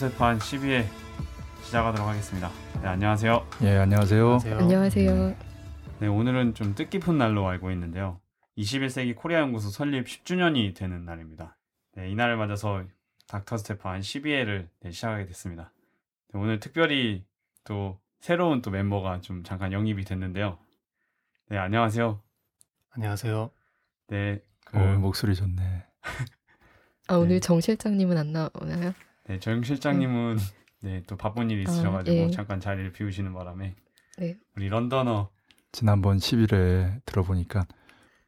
닥터 스테판 12회 시작하도록 하겠습니다. 네, 안녕하세요. 예, 안녕하세요. 안녕하세요. 네, 오늘은 좀 뜻깊은 날로 알고 있는데요. 21세기 코리아 연구소 설립 10주년이 되는 날입니다. 네, 이날을 맞아서 닥터 스테판 12회를 네, 시작하게 됐습니다. 네, 오늘 특별히 또 새로운 또 멤버가 좀 잠깐 영입이 됐는데요. 네, 안녕하세요. 안녕하세요. 네, 그, 오, 목소리 좋네. 아 오늘 네. 정 실장님은 안 나오나요? 네, 정 실장님은 네, 또 바쁜 일이 있으셔가지고 아, 예. 잠깐 자리를 비우시는 바람에 네. 우리 런던어 지난번 10일에 들어보니까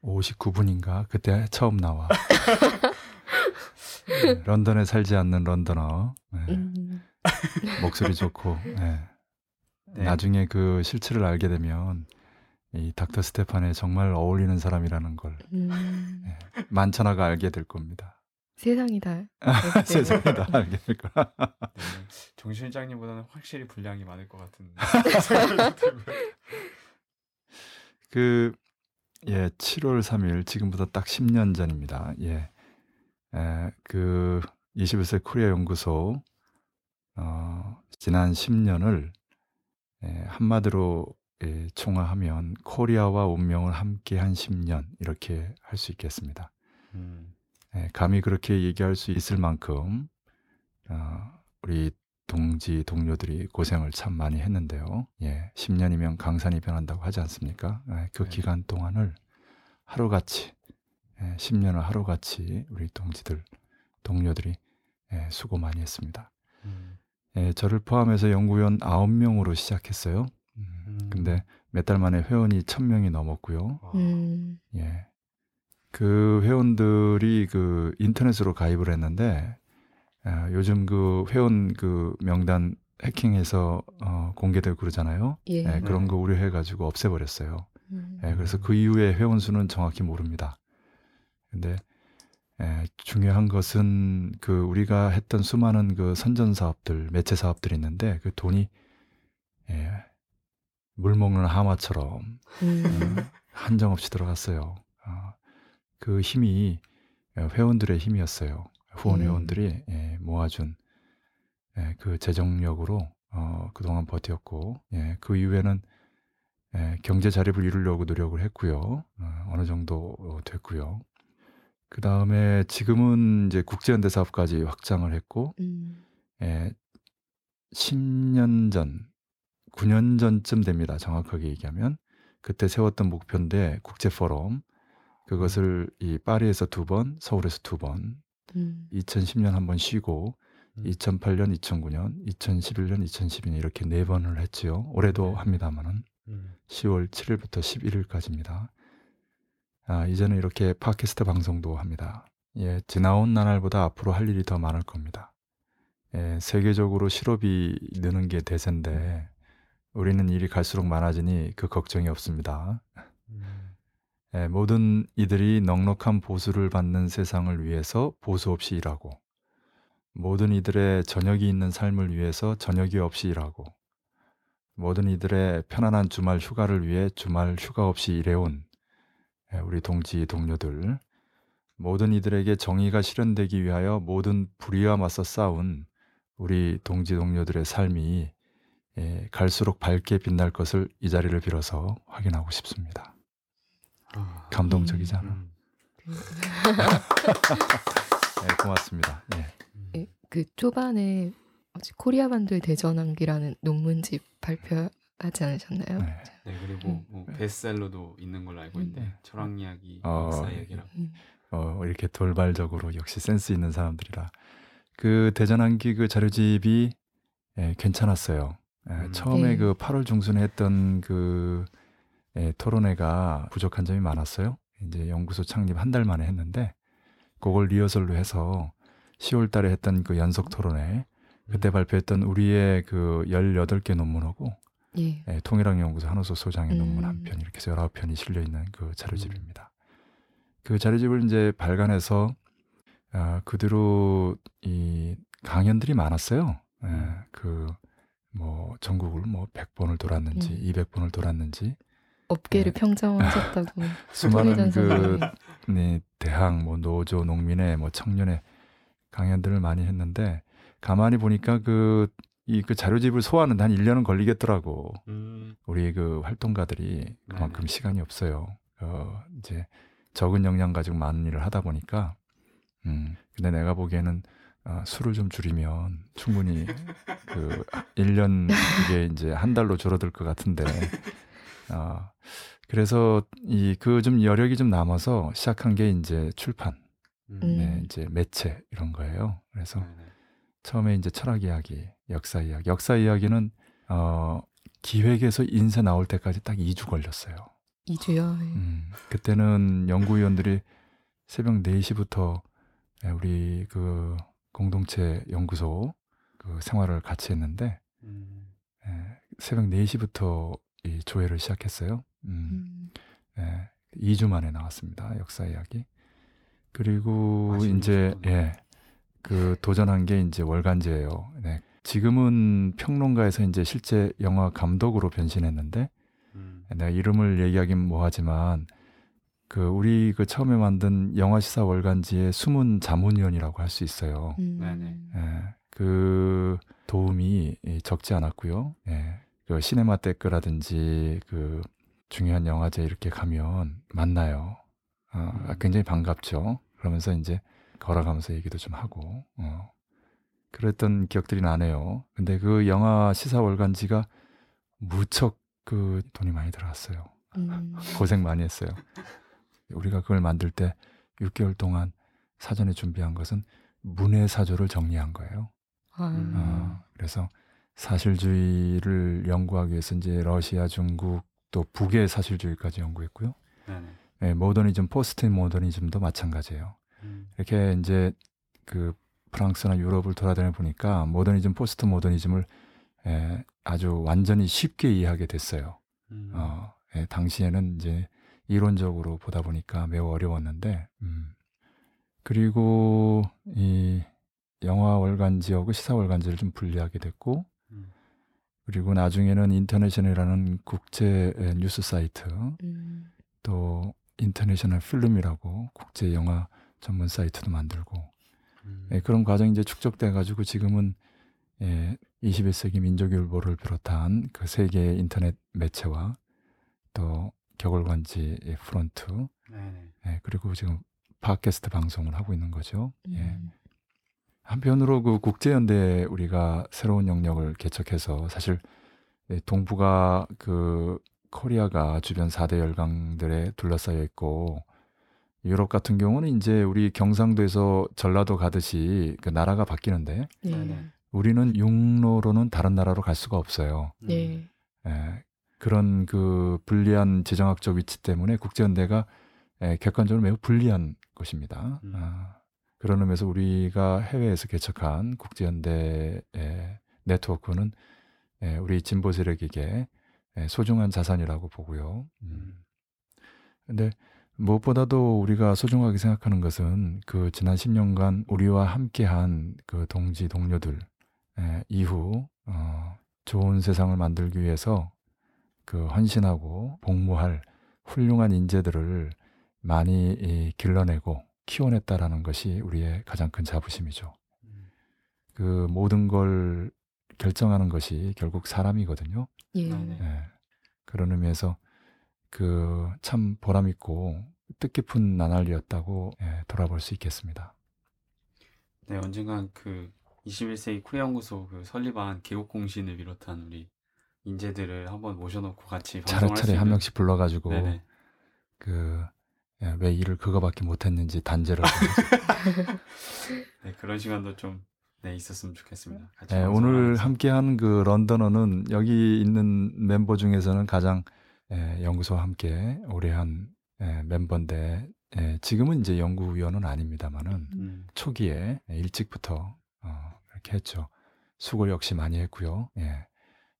59분인가 그때 처음 나와. 네, 런던에 살지 않는 런던어. 네, 음, 목소리 좋고. 네. 네. 나중에 그 실체를 알게 되면 이 닥터 스테판에 정말 어울리는 사람이라는 걸 음, 네, 만천하가 알게 될 겁니다. 세상이 다. 알기 때문에. 세상에 다 알게 될. 네, 정 실장님보다는 확실히 분량이 많을 것 같은 생각이 들고요. 그, 예, 7월 3일, 지금부터 딱 10년 전입니다. 예. 에, 그, 21세 코리아 연구소, 어, 지난 10년을, 예, 한마디로, 예, 총화하면 코리아와 운명을 함께 한 10년, 이렇게 할 수 있겠습니다. 음, 예, 감히 그렇게 얘기할 수 있을 만큼, 어, 우리 동지, 동료들이 고생을 참 많이 했는데요. 예, 10년이면 강산이 변한다고 하지 않습니까? 예, 그 네. 기간 동안을 하루같이, 예, 10년을 하루같이 우리 동지들, 동료들이 예, 수고 많이 했습니다. 음, 예, 저를 포함해서 연구원 9명으로 시작했어요. 음, 음. 근데 몇 달 만에 회원이 1000명이 넘었고요. 와, 음, 예. 그 회원들이 그 인터넷으로 가입을 했는데 아, 요즘 그 회원 그 명단 해킹해서 어, 공개되고 그러잖아요. 예. 예, 그런 거 우려해 가지고 없애버렸어요. 음, 예, 그래서 그 이후에 회원 수는 정확히 모릅니다. 근데 예, 중요한 것은 그 우리가 했던 수많은 그 선전 사업들, 매체 사업들이 있는데 그 돈이 예, 물 먹는 하마처럼 음, 한정없이 들어갔어요. 어, 그 힘이 회원들의 힘이었어요. 후원 음. 회원들이 예, 모아준 예, 그 재정력으로 어, 그동안 버텼고 예, 그 이후에는 예, 경제 자립을 이루려고 노력을 했고요. 어, 어느 정도 어, 됐고요. 그 다음에 지금은 이제 국제연대 사업까지 확장을 했고 음, 예, 10년 전, 9년 전쯤 됩니다. 정확하게 얘기하면 그때 세웠던 목표인데 국제 포럼 그것을 이 파리에서 두 번, 서울에서 두 번, 음, 2010년 한 번 쉬고 음. 2008년, 2009년, 2011년, 2012년 이렇게 네 번을 했지요. 올해도 네. 합니다만은 음, 10월 7일부터 11일까지입니다. 아, 이제는 이렇게 팟캐스트 방송도 합니다. 예, 지나온 나날보다 앞으로 할 일이 더 많을 겁니다. 예, 세계적으로 실업이 느는 게 대세인데 우리는 일이 갈수록 많아지니 그 걱정이 없습니다. 음, 예, 모든 이들이 넉넉한 보수를 받는 세상을 위해서 보수 없이 일하고 모든 이들의 저녁이 있는 삶을 위해서 저녁이 없이 일하고 모든 이들의 편안한 주말 휴가를 위해 주말 휴가 없이 일해온 예, 우리 동지 동료들 모든 이들에게 정의가 실현되기 위하여 모든 불의와 맞서 싸운 우리 동지 동료들의 삶이 예, 갈수록 밝게 빛날 것을 이 자리를 빌어서 확인하고 싶습니다. 아, 감동적이잖아. 음, 네, 고맙습니다. 예. 음. 그 초반에 코리아 반도의 대전환기라는 논문집 발표하지 않으셨나요? 네. 네 그리고 뭐 베스트셀러도 있는 걸로 알고 있는데 음. 철학 이야기, 어, 역사 이야기라고. 음, 어, 이렇게 돌발적으로 역시 센스 있는 사람들이라 그 대전환기 그 자료집이 예, 괜찮았어요. 예, 음. 처음에 네. 그 8월 중순에 했던 그 예, 토론회가 부족한 점이 많았어요. 이제 연구소 창립 한 달 만에 했는데 그걸 리허설로 해서 10월 달에 했던 그 연속 토론회 그때 음. 발표했던 우리의 그 18개 논문하고 예. 예, 통일학 연구소 한호소 소장의 음. 논문 한 편 이렇게 해서 19편이 실려 있는 그 자료집입니다. 그 자료집을 이제 발간해서 아, 그대로 이 강연들이 많았어요. 예, 음. 그뭐 전국을 뭐 100번을 돌았는지 음. 200번을 돌았는지 업계를 네. 평정하셨다고. 수많은 그. 네, 대학 뭐 노조 농민의 뭐 청년의 강연들을 많이 했는데 가만히 보니까 그 이그 자료집을 소화하는데 한 1년은 걸리겠더라고. 음. 우리 그 활동가들이 그만큼 네네. 시간이 없어요. 어, 이제 적은 역량 가지고 많은 일을 하다 보니까 음. 근데 내가 보기에는 어, 술을 좀 줄이면 충분히 그 1년 이게 이제 한 달로 줄어들 것 같은데 어, 그래서 이 그 좀 여력이 좀 남아서 시작한 게 이제 출판, 음. 네, 음. 이제 매체 이런 거예요. 그래서 네네. 처음에 이제 철학 이야기, 역사 이야기. 역사 이야기는 어 기획에서 인쇄 나올 때까지 딱 2주 걸렸어요. 2주요. 음, 그때는 연구위원들이 새벽 4시부터 우리 그 공동체 연구소 그 생활을 같이 했는데 음. 예, 새벽 4시부터 이 조회를 시작했어요. 음, 음. 예, 2주 만에 나왔습니다. 역사 이야기. 그리고 아, 이제. 예. 그 도전한 게 이제 월간지예요. 네. 지금은 평론가에서 이제 실제 영화 감독으로 변신했는데 음. 내가 이름을 얘기하긴 뭐하지만 그 우리 그 처음에 만든 영화 시사 월간지의 숨은 자문위원이라고 할 수 있어요. 음. 네네. 예, 그 도움이 이 적지 않았고요. 예, 그 시네마테크라든지 그 중요한 영화제 이렇게 가면 만나요. 어, 음. 굉장히 반갑죠. 그러면서 이제 걸어가면서 얘기도 좀 하고, 어, 그랬던 기억들이 나네요. 근데 그 영화 시사 월간지가 무척 그 돈이 많이 들어갔어요. 음. 고생 많이 했어요. 우리가 그걸 만들 때 6개월 동안 사전에 준비한 것은 문해 사조를 정리한 거예요. 아. 음. 어, 그래서 사실주의를 연구하기 위해서 이제 러시아, 중국 또 북의 사실주의까지 연구했고요. 네네. 예, 모더니즘, 포스트 모더니즘도 마찬가지예요. 음. 이렇게 이제 그 프랑스나 유럽을 돌아다녀 보니까 모더니즘, 포스트 모더니즘을 예, 아주 완전히 쉽게 이해하게 됐어요. 음. 어, 예, 당시에는 이제 이론적으로 보다 보니까 매우 어려웠는데, 음. 그리고 이 영화 월간지하고 시사 월간지를 좀 분리하게 됐고, 음. 그리고 나중에는 인터내셔널이라는 국제 에, 뉴스 사이트, 음. 또 인터내셔널 필름이라고 국제 영화 전문 사이트도 만들고, 음. 예, 그런 과정이 이제 축적돼 가지고 지금은 예, 21세기 민족일보를 비롯한 그 세계의 인터넷 매체와 또 격월간지 의 프론트 네네. 예, 그리고 지금 팟캐스트 방송을 하고 있는 거죠. 예. 음. 한편으로 그 국제연대 우리가 새로운 영역을 개척해서 사실 예, 동북아 그 코리아가 주변 4대 열강들에 둘러싸여 있고 유럽 같은 경우는 이제 우리 경상도에서 전라도 가듯이 그 나라가 바뀌는데 네. 네네. 우리는 육로로는 다른 나라로 갈 수가 없어요. 음. 네. 예, 그런 그 불리한 지정학적 위치 때문에 국제연대가 예, 객관적으로 매우 불리한 것입니다. 음. 아, 그런 의미에서 우리가 해외에서 개척한 국제연대의 네트워크는 예, 우리 진보 세력에게 예, 소중한 자산이라고 보고요. 음. 음. 근데 무엇보다도 우리가 소중하게 생각하는 것은 그 지난 10년간 우리와 함께한 그 동지 동료들 예, 이후 어, 좋은 세상을 만들기 위해서 그 헌신하고 복무할 훌륭한 인재들을 많이 이, 길러내고 키워냈다라는 것이 우리의 가장 큰 자부심이죠. 음. 그 모든 걸 결정하는 것이 결국 사람이거든요. 예. 네네. 예. 그런 의미에서 그 참 보람 있고 뜻깊은 나날이었다고 예, 돌아볼 수 있겠습니다. 네, 언젠간 그 21세기 코리아 연구소 그 설립한 개국 공신을 비롯한 우리 인재들을 한번 모셔놓고 같이 차례차례 한 있는 명씩 불러가지고 네네. 그 왜 일을 그거밖에 못했는지 단죄를 네, 그런 시간도 좀 네, 있었으면 좋겠습니다. 예, 방송을 오늘. 함께한 그 런던어는 여기 있는 멤버 중에서는 가장 예, 연구소와 함께 오래한 예, 멤버인데 예, 지금은 이제 연구위원은 아닙니다만은 음. 초기에 일찍부터 어, 이렇게 했죠. 수고 역시 많이 했고요. 예.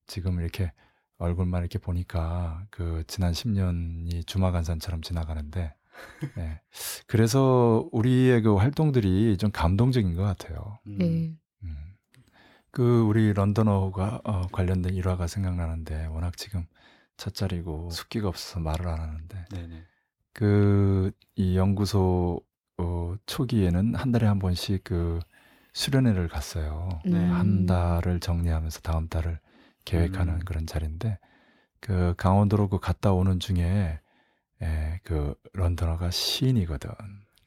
지금 이렇게 얼굴만 이렇게 보니까 그 지난 10년이 주마간산처럼 지나가는데 예. 그래서 우리의 그 활동들이 좀 감동적인 것 같아요. 음. 네. 음. 그 우리 런던어가 어, 관련된 일화가 생각나는데 워낙 지금 첫자리고 숫기가 없어서 말을 안 하는데. 그 이 연구소 어, 초기에는 한 달에 한 번씩 그 수련회를 갔어요. 네. 음. 한 달을 정리하면서 다음 달을 계획하는 음. 그런 자리인데 그 강원도로 그 갔다 오는 중에 에, 그 런던어가 시인이거든.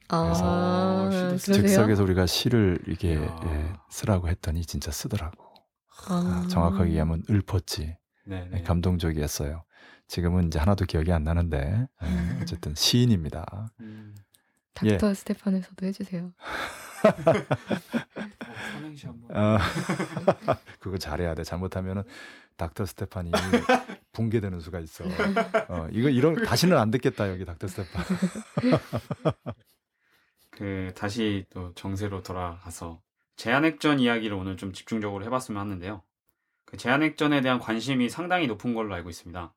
아, 그래서 그러세요? 즉석에서 우리가 시를 이게. 예, 쓰라고 했더니 진짜 쓰더라고. 아. 아, 정확하게 얘기하면 읊었지. 네, 예, 네. 감동적이었어요. 지금은 이제 하나도 기억이 안 나는데 예, 어쨌든 시인입니다. 음. 예. 닥터 스테판에서도 해주세요. 어, 그거 잘해야 돼. 잘못하면은 닥터 스테판이 붕괴되는 수가 있어. 어, 이거 이런 다시는 안 듣겠다 여기 닥터 스테판. 그 다시 또 정세로 돌아가서 제한핵전 이야기를 오늘 좀 집중적으로 해봤으면 하는데요. 그 제한핵전에 대한 관심이 상당히 높은 걸로 알고 있습니다.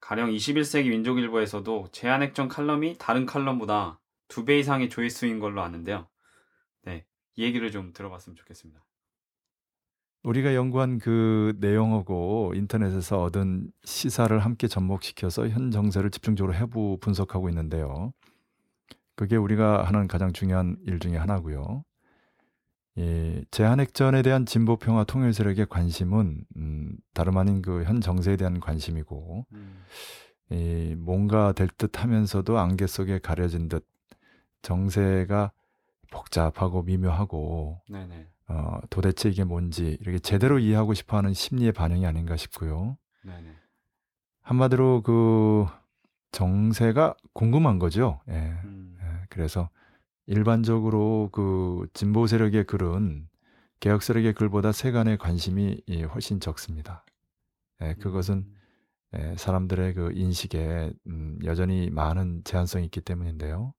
가령 21세기 민족일보에서도 제한핵전 칼럼이 다른 칼럼보다 두 배 이상의 조회수인 걸로 아는데요. 네, 이 얘기를 좀 들어봤으면 좋겠습니다. 우리가 연구한 그 내용하고 인터넷에서 얻은 시사를 함께 접목시켜서 현 정세를 집중적으로 해부 분석하고 있는데요. 그게 우리가 하는 가장 중요한 일 중에 하나고요. 이 제한핵전에 대한 진보 평화 통일 세력의 관심은 음, 다름 아닌 그 현 정세에 대한 관심이고 음, 이 뭔가 될 듯 하면서도 안개 속에 가려진 듯 정세가 복잡하고 미묘하고 네네. 어, 도대체 이게 뭔지 이렇게 제대로 이해하고 싶어하는 심리의 반영이 아닌가 싶고요. 네네. 한마디로 그 정세가 궁금한 거죠. 예. 음, 예, 그래서 일반적으로 그 진보 세력의 글은 개혁 세력의 글보다 세간의 관심이 예, 훨씬 적습니다. 예, 그것은 음, 예, 사람들의 그 인식에 음, 여전히 많은 제한성이 있기 때문인데요.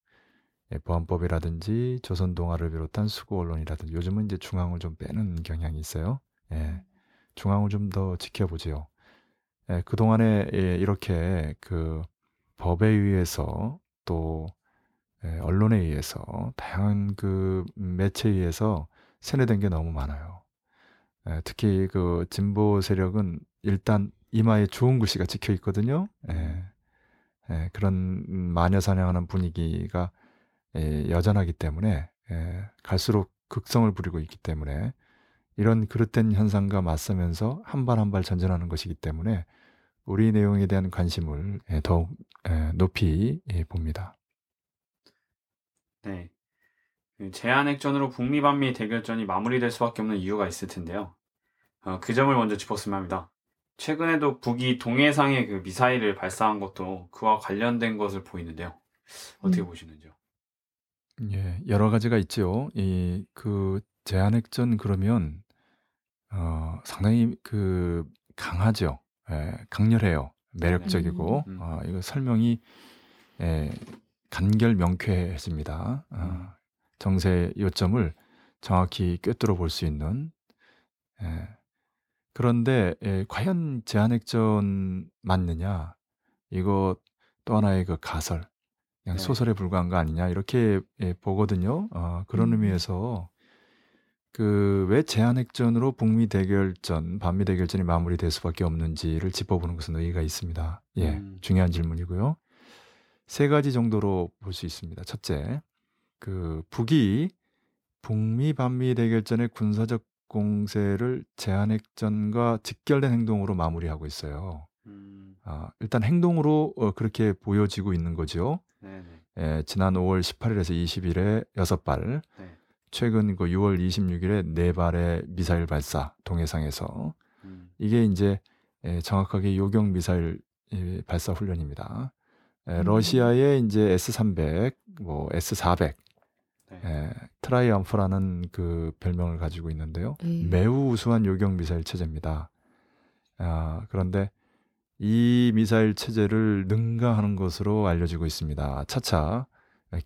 예, 보안법이라든지 조선 동아를 비롯한 수구 언론이라든지 요즘은 이제 중앙을 좀 빼는 경향이 있어요. 예, 중앙을 좀 더 지켜보지요. 예, 그 동안에 예, 이렇게 그 법에 의해서 또 예, 언론에 의해서 다양한 그 매체에 의해서 세뇌된 게 너무 많아요. 예, 특히 그 진보 세력은 일단 이마에 좋은 글씨가 찍혀 있거든요. 예, 예, 그런 음, 마녀 사냥하는 분위기가 예, 여전하기 때문에 예, 갈수록 극성을 부리고 있기 때문에 이런 그릇된 현상과 맞서면서 한 발 한 발 전진하는 것이기 때문에 우리 내용에 대한 관심을 예, 더욱 예, 높이 예, 봅니다. 네. 그 제한 핵전으로 북미 반미 대결전이 마무리될 수밖에 없는 이유가 있을 텐데요. 어, 그 점을 먼저 짚었으면 합니다. 최근에도 북이 동해상에 그 미사일을 발사한 것도 그와 관련된 것을 보이는데요. 어떻게 음. 보시는지요? 예, 여러 가지가 있죠. 이그 제한핵전 그러면 어, 상당히 그 강하죠. 예, 강렬해요. 매력적이고 음. 어, 이거 설명이 예, 간결 명쾌해집니다. 어, 음. 정세 요점을 정확히 꿰뚫어 볼 수 있는. 예. 그런데 예, 과연 제한핵전 맞느냐? 이거 또 하나의 그 가설, 그냥 네. 소설에 불과한 거 아니냐 이렇게 예, 보거든요. 어, 그런 음. 의미에서 그 왜 제한핵전으로 북미 대결전, 반미 대결전이 마무리될 수밖에 없는지를 짚어보는 것은 의의가 있습니다. 예, 음. 중요한 질문이고요. 세 가지 정도로 볼 수 있습니다. 첫째, 그 북이 북미 반미 대결전의 군사적 공세를 제한핵전과 직결된 행동으로 마무리하고 있어요. 음, 아, 일단 행동으로 어, 그렇게 보여지고 있는 거죠. 네네. 예, 지난 5월 18일에서 20일에 6발, 네. 최근 그 6월 26일에 4발의 미사일 발사 동해상에서 음, 이게 이제 예, 정확하게 요격 미사일 예, 발사 훈련입니다. 예, 음. 러시아의 이제 S300, 뭐 S400, 네. 예, 트라이엄프라는 그 별명을 가지고 있는데요. 예. 매우 우수한 요격 미사일 체제입니다. 아, 그런데 이 미사일 체제를 능가하는 것으로 알려지고 있습니다. 차차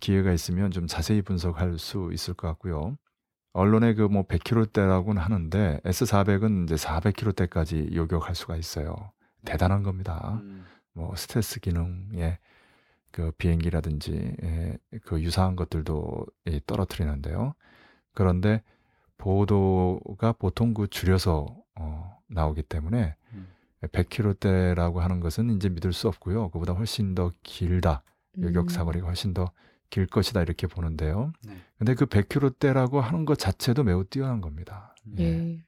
기회가 있으면 좀 자세히 분석할 수 있을 것 같고요. 언론에 그 뭐 100km대라고는 하는데 S400은 이제 400km대까지 요격할 수가 있어요. 대단한 겁니다. 음, 뭐 스텔스 기능의 그 비행기라든지 예, 그 유사한 것들도 예, 떨어뜨리는데요. 그런데 보도가 보통 그 줄여서 어, 나오기 때문에 음. 100km대라고 하는 것은 이제 믿을 수 없고요. 그보다 훨씬 더 길다. 요격 음. 사거리가 훨씬 더 길 것이다 이렇게 보는데요. 네. 근데 그 100km대라고 하는 것 자체도 매우 뛰어난 겁니다. 음. 예.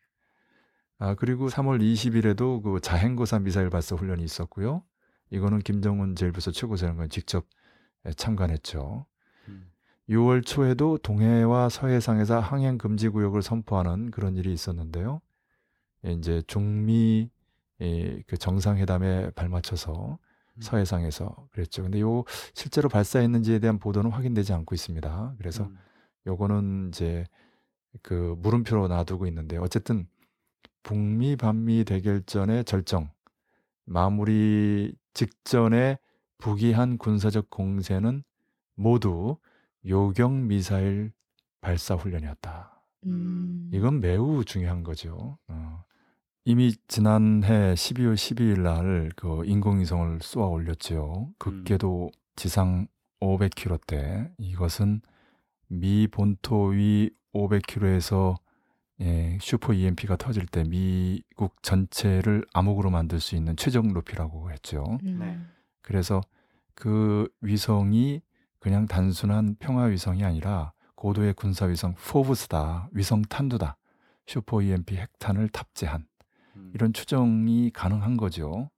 아 그리고 3월 20일에도 그 자행거사 미사일 발사 훈련이 있었고요. 이거는 김정은 제1부서 최고사령관 직접 예, 참관했죠. 음. 6월 초에도 동해와 서해상에서 항행 금지 구역을 선포하는 그런 일이 있었는데요. 예, 이제 중미 예, 그 정상회담에 발맞춰서 음. 서해상에서 그랬죠. 근데 요 실제로 발사했는지에 대한 보도는 확인되지 않고 있습니다. 그래서 음. 요거는 이제 그 물음표로 놔두고 있는데 어쨌든 북미 반미 대결전의 절정 마무리 직전에 북이 한 군사적 공세는 모두 요격 미사일 발사 훈련이었다. 음. 이건 매우 중요한 거죠. 어. 이미 지난해 12월 12일 날 그 인공위성을 쏘아 올렸죠. 극궤도 지상 500km대. 이것은 미 본토 위 500km에서 예, 슈퍼 EMP가 터질 때 미국 전체를 암흑으로 만들 수 있는 최적 높이라고 했죠. 음. 네. 그래서 그 위성이 그냥 단순한 평화 위성이 아니라 고도의 군사 위성 포브스다, 위성 탄두다, 슈퍼 EMP 핵탄을 탑재한 음. 이런 추정이 가능한 거죠.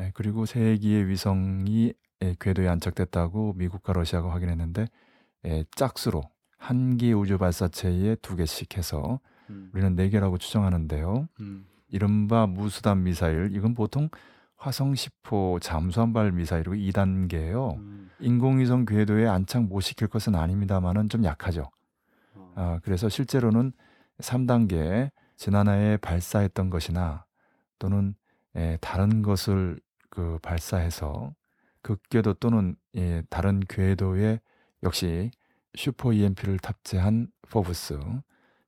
예, 그리고 세 기의 위성이 예, 궤도에 안착됐다고 미국과 러시아가 확인했는데 예, 짝수로 한기 우주 발사체에 두 개씩 해서 음. 우리는 네 개라고 추정하는데요. 음. 이른바 무수단 미사일 이건 보통 화성 10호 잠수함발 미사일이고 2단계예요. 음. 인공위성 궤도에 안착 못 시킬 것은 아닙니다만은 좀 약하죠. 어. 아, 그래서 실제로는 3단계 지난해에 발사했던 것이나 또는 예, 다른 것을 그 발사해서 극궤도 또는 예, 다른 궤도에 역시 슈퍼 EMP를 탑재한 FOBS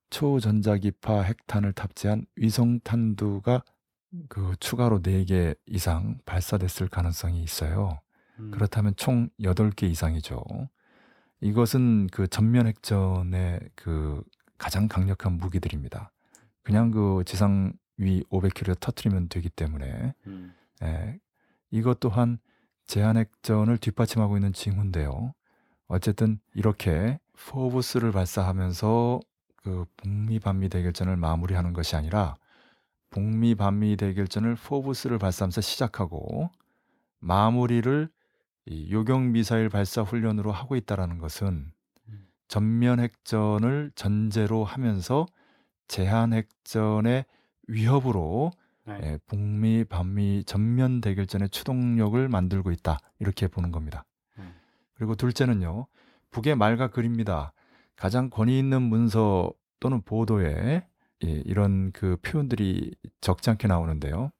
초전자기파 핵탄을 탑재한 위성 탄두가 그 추가로 4개 이상 발사됐을 가능성이 있어요. 음. 그렇다면 총 8개 이상이죠. 이것은 그 전면 핵전의 그 가장 강력한 무기들입니다. 그냥 그 지상 위 500km 터트리면 되기 때문에 음. 예, 이것 또한 제한 핵전을 뒷받침하고 있는 징후인데요. 어쨌든 이렇게 포브스를 발사하면서 그 북미 반미 대결전을 마무리하는 것이 아니라 북미 반미 대결전을 포브스를 발사하면서 시작하고 마무리를 이 요격 미사일 발사 훈련으로 하고 있다라는 것은 음. 전면 핵전을 전제로 하면서 제한 핵전의 위협으로 네. 예, 북미 반미 전면 대결전의 추동력을 만들고 있다 이렇게 보는 겁니다. 음. 그리고 둘째는요 북의 말과 글입니다. 가장 권위 있는 문서 또는 보도에 예, 이런 그 표현들이 적지 않게 나오는데요.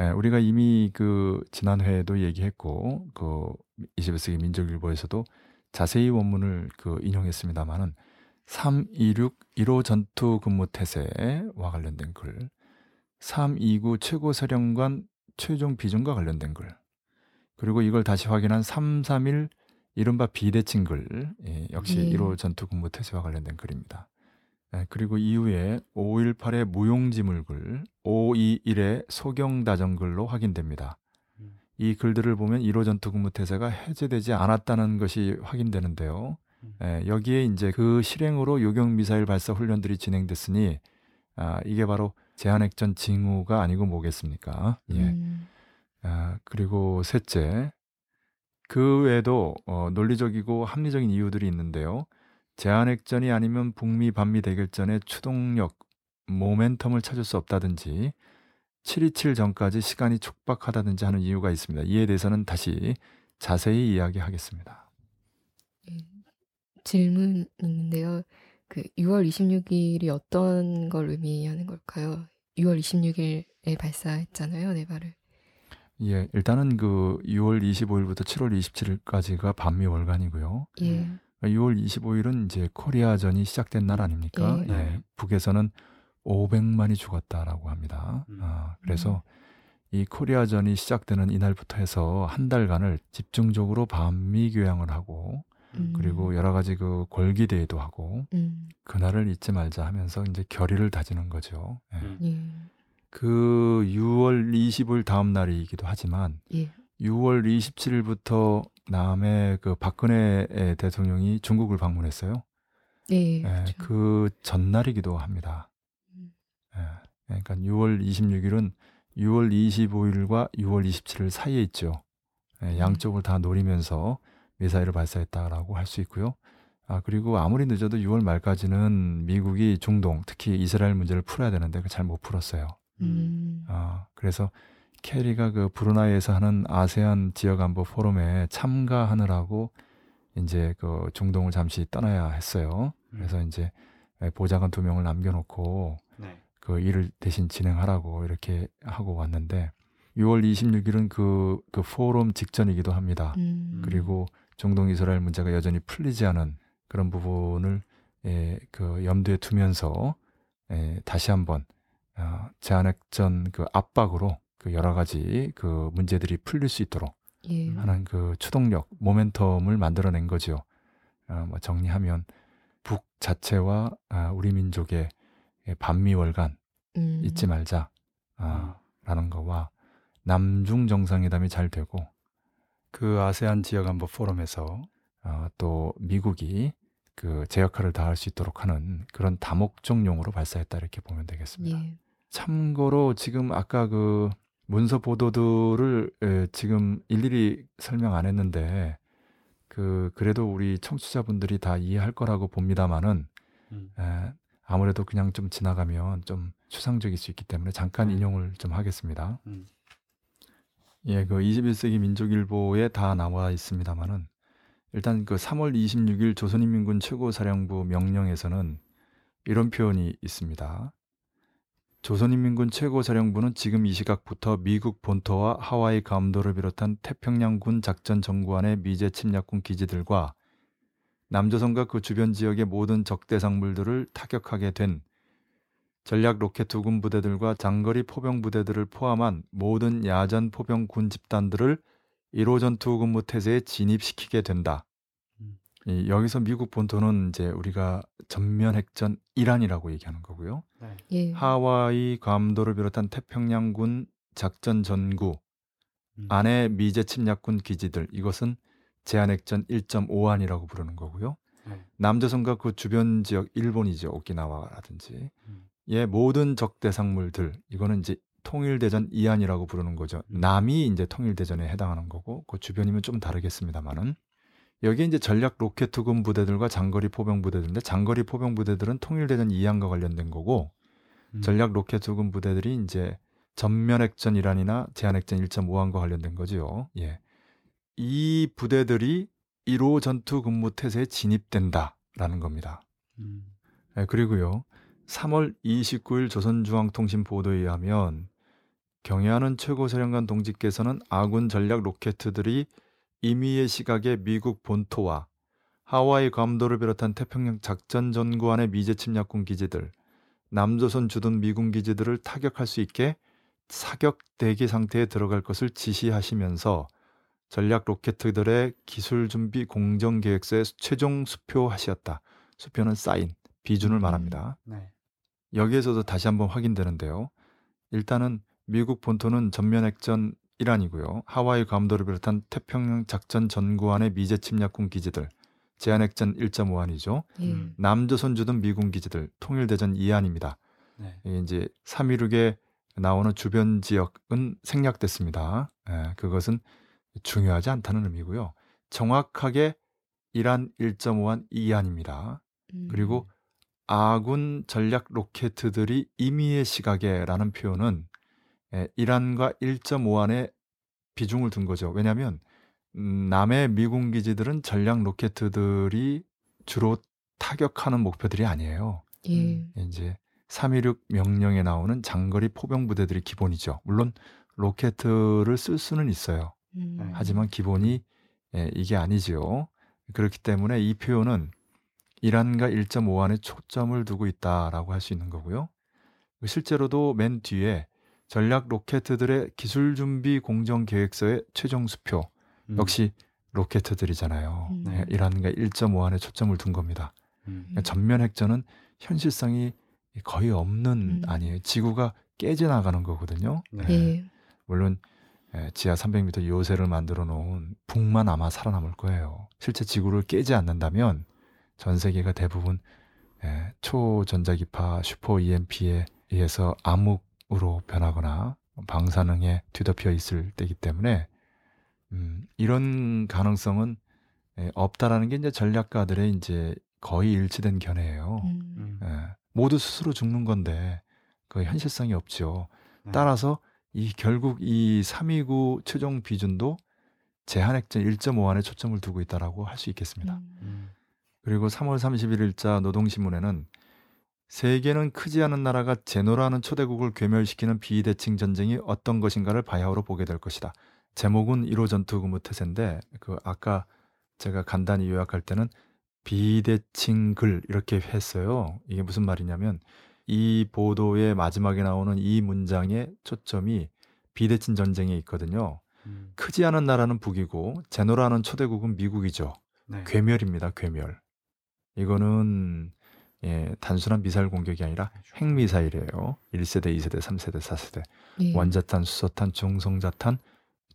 예, 우리가 이미 그 지난 회에도 얘기했고 그 21세기 민족일보에서도 자세히 원문을 그 인용했습니다만은 326 1호 전투 근무 태세와 관련된 글, 329 최고사령관 최종 비전과 관련된 글, 그리고 이걸 다시 확인한 331 이른바 비대칭 글, 예, 역시 네. 1호 전투 근무 태세와 관련된 글입니다. 예, 그리고 이후에 518의 무용지물 글, 521의 소경다정 글로 확인됩니다. 음. 이 글들을 보면 1호 전투 근무 태세가 해제되지 않았다는 것이 확인되는데요. 음. 예, 여기에 이제 그 실행으로 요격 미사일 발사 훈련들이 진행됐으니 아, 이게 바로 제한핵전 징후가 아니고 뭐겠습니까? 예. 음. 아, 그리고 셋째, 그 외에도 어, 논리적이고 합리적인 이유들이 있는데요. 제한핵전이 아니면 북미 반미 대결전의 추동력, 모멘텀을 찾을 수 없다든지 727 전까지 시간이 촉박하다든지 하는 이유가 있습니다. 이에 대해서는 다시 자세히 이야기하겠습니다. 질문 있는데요. 그 6월 26일이 어떤 걸 의미하는 걸까요? 6월 26일에 발사했잖아요, 네 발을. 예, 일단은 그 6월 25일부터 7월 27일까지가 반미 월간이고요. 예. 6월 25일은 이제 코리아전이 시작된 날 아닙니까? 예. 예, 북에서는 500만이 죽었다라고 합니다. 음. 아, 그래서 이 코리아전이 시작되는 이날부터 해서 한 달간을 집중적으로 반미 교양을 하고 음. 그리고 여러 가지 그 골기 대회도 하고 음. 그날을 잊지 말자 하면서 이제 결의를 다지는 거죠. 예. 음. 예. 그 6월 25일 다음 날이기도 하지만 예. 6월 27일부터 남해 그 박근혜 대통령이 중국을 방문했어요. 네. 예, 그렇죠. 그 전날이기도 합니다. 음. 예, 그러니까 6월 26일은 6월 25일과 6월 27일 사이에 있죠. 예, 양쪽을 다 노리면서 미사일을 발사했다라고 할 수 있고요. 아, 그리고 아무리 늦어도 6월 말까지는 미국이 중동, 특히 이스라엘 문제를 풀어야 되는데 잘 못 풀었어요. 음. 아, 그래서 캐리가 그 브루나이에서 하는 아세안 지역 안보 포럼에 참가하느라고 이제 그 중동을 잠시 떠나야 했어요. 그래서 이제 보좌관 두 명을 남겨놓고 네. 그 일을 대신 진행하라고 이렇게 하고 왔는데 6월 26일은 그, 그 포럼 직전이기도 합니다. 음. 그리고 중동 이스라엘 문제가 여전히 풀리지 않은 그런 부분을 예, 그 염두에 두면서 예, 다시 한번 어, 제한핵전 그 압박으로 그 여러 가지 그 문제들이 풀릴 수 있도록 예. 하는 그 추동력, 모멘텀을 만들어낸 거죠. 어, 뭐 정리하면 북 자체와 아, 우리 민족의 예, 반미월간 음. 잊지 말자 아, 라는 거와 남중 정상회담이 잘 되고 그 아세안 지역 안보 포럼에서 어, 또 미국이 그 제 역할을 다할 수 있도록 하는 그런 다목적용으로 발사했다 이렇게 보면 되겠습니다. 예. 참고로 지금 아까 그 문서 보도들을 에, 지금 일일이 설명 안 했는데 그 그래도 우리 청취자분들이 다 이해할 거라고 봅니다만은 음. 에, 아무래도 그냥 좀 지나가면 좀 추상적일 수 있기 때문에 잠깐 음. 인용을 좀 하겠습니다. 음. 예, 그 21세기 민족일보에 다 나와 있습니다만은 일단 그 3월 26일 조선인민군 최고사령부 명령에서는 이런 표현이 있습니다. 조선인민군 최고사령부는 지금 이 시각부터 미국 본토와 하와이 감도를 비롯한 태평양군 작전 정구안의 미제 침략군 기지들과 남조선과 그 주변 지역의 모든 적대상물들을 타격하게 된 전략 로켓 두군 부대들과 장거리 포병 부대들을 포함한 모든 야전 포병 군 집단들을 1호 전투 근무 태세에 진입시키게 된다. 음. 이, 여기서 미국 본토는 이제 우리가 전면 핵전 이란이라고 얘기하는 거고요. 네. 예. 하와이 괌도를 비롯한 태평양군 작전 전구 음. 안에 미제 침략군 기지들 이것은 제한 핵전 1.5안이라고 부르는 거고요. 네. 남조선과 그 주변 지역 일본이죠 오키나와라든지 음. 예 모든 적대상물들 이거는 이제 통일대전 이안이라고 부르는 거죠. 음. 남이 이제 통일대전에 해당하는 거고 그 주변이면 좀 다르겠습니다만은 여기 이제 전략 로켓트군 부대들과 장거리 포병 부대들인데 장거리 포병 부대들은 통일대전 이안과 관련된 거고 음. 전략 로켓트군 부대들이 이제 전면 핵전 1안이나 제한 핵전 1.5안과 관련된 거지요. 예. 이 부대들이 1호 전투 근무 태세에 진입된다라는 겁니다. 음. 예, 그리고요. 3월 29일 조선중앙통신 보도에 의하면 경애하는 최고사령관 동지께서는 아군 전략 로켓들이 임의의 시각에 미국 본토와 하와이 괌도를 비롯한 태평양 작전 전구안의 미제 침략군 기지들, 남조선 주둔 미군 기지들을 타격할 수 있게 사격 대기 상태에 들어갈 것을 지시하시면서 전략 로켓들의 기술 준비 공정 계획서에 최종 수표하시었다. 수표는 사인, 비준을 음. 말합니다. 네. 여기에서도 다시 한번 확인되는데요. 일단은 미국 본토는 전면 핵전 이란이고요. 하와이 괌도를 비롯한 태평양 작전 전구안의 미제 침략군 기지들, 제한 핵전 1.5안이죠. 예. 음. 남조선 주둔 미군 기지들, 통일대전 2안입니다. 네. 이제 316에 나오는 주변 지역은 생략됐습니다. 예, 그것은 중요하지 않다는 의미고요. 정확하게 이란 1.5안 2안입니다. 음. 그리고 아군 전략 로켓들이 임의의 시각에라는 표현은 에, 이란과 1.5안에 비중을 둔 거죠. 왜냐하면 음, 남의 미군 기지들은 전략 로켓들이 주로 타격하는 목표들이 아니에요. 예. 이제 316 명령에 나오는 장거리 포병 부대들이 기본이죠. 물론 로켓을 쓸 수는 있어요. 음. 네. 하지만 기본이 예, 이게 아니지요. 그렇기 때문에 이 표현은 이란과 1.5안에 초점을 두고 있다라고 할 수 있는 거고요. 실제로도 맨 뒤에 전략 로켓들의 기술 준비 공정 계획서의 최종 수표 음. 역시 로켓들이잖아요. 음. 예, 이란과 1.5안에 초점을 둔 겁니다. 음. 그러니까 전면 핵전은 현실성이 거의 없는 음. 아니에요. 지구가 깨져 나가는 거거든요. 네. 예. 물론 예, 지하 300m 요새를 만들어 놓은 북만 아마 살아남을 거예요. 실제 지구를 깨지 않는다면 전 세계가 대부분 예, 초전자기파 슈퍼 EMP에 의해서 암흑으로 변하거나 방사능에 뒤덮여 있을 때이기 때문에 음, 이런 가능성은 예, 없다라는 게 이제 전략가들의 이제 거의 일치된 견해예요. 음. 음. 예, 모두 스스로 죽는 건데 그 현실성이 없죠. 네. 따라서 이 결국 이 329 최종 비준도 제한액전 1.5안에 초점을 두고 있다라고 할 수 있겠습니다. 음. 음. 그리고 3월 31일자 노동신문에는 세계는 크지 않은 나라가 제노라는 초대국을 괴멸시키는 비대칭 전쟁이 어떤 것인가를 바야흐로 보게 될 것이다. 제목은 1호 전투 근무 태세인데 그 아까 제가 간단히 요약할 때는 비대칭 글 이렇게 했어요. 이게 무슨 말이냐면 이 보도의 마지막에 나오는 이 문장의 초점이 비대칭 전쟁에 있거든요. 음. 크지 않은 나라는 북이고 제노라는 초대국은 미국이죠. 네. 괴멸입니다. 괴멸. 이거는 예, 단순한 미사일 공격이 아니라 핵미사일이에요. 1세대, 2세대, 3세대, 4세대. 예. 원자탄, 수소탄, 중성자탄,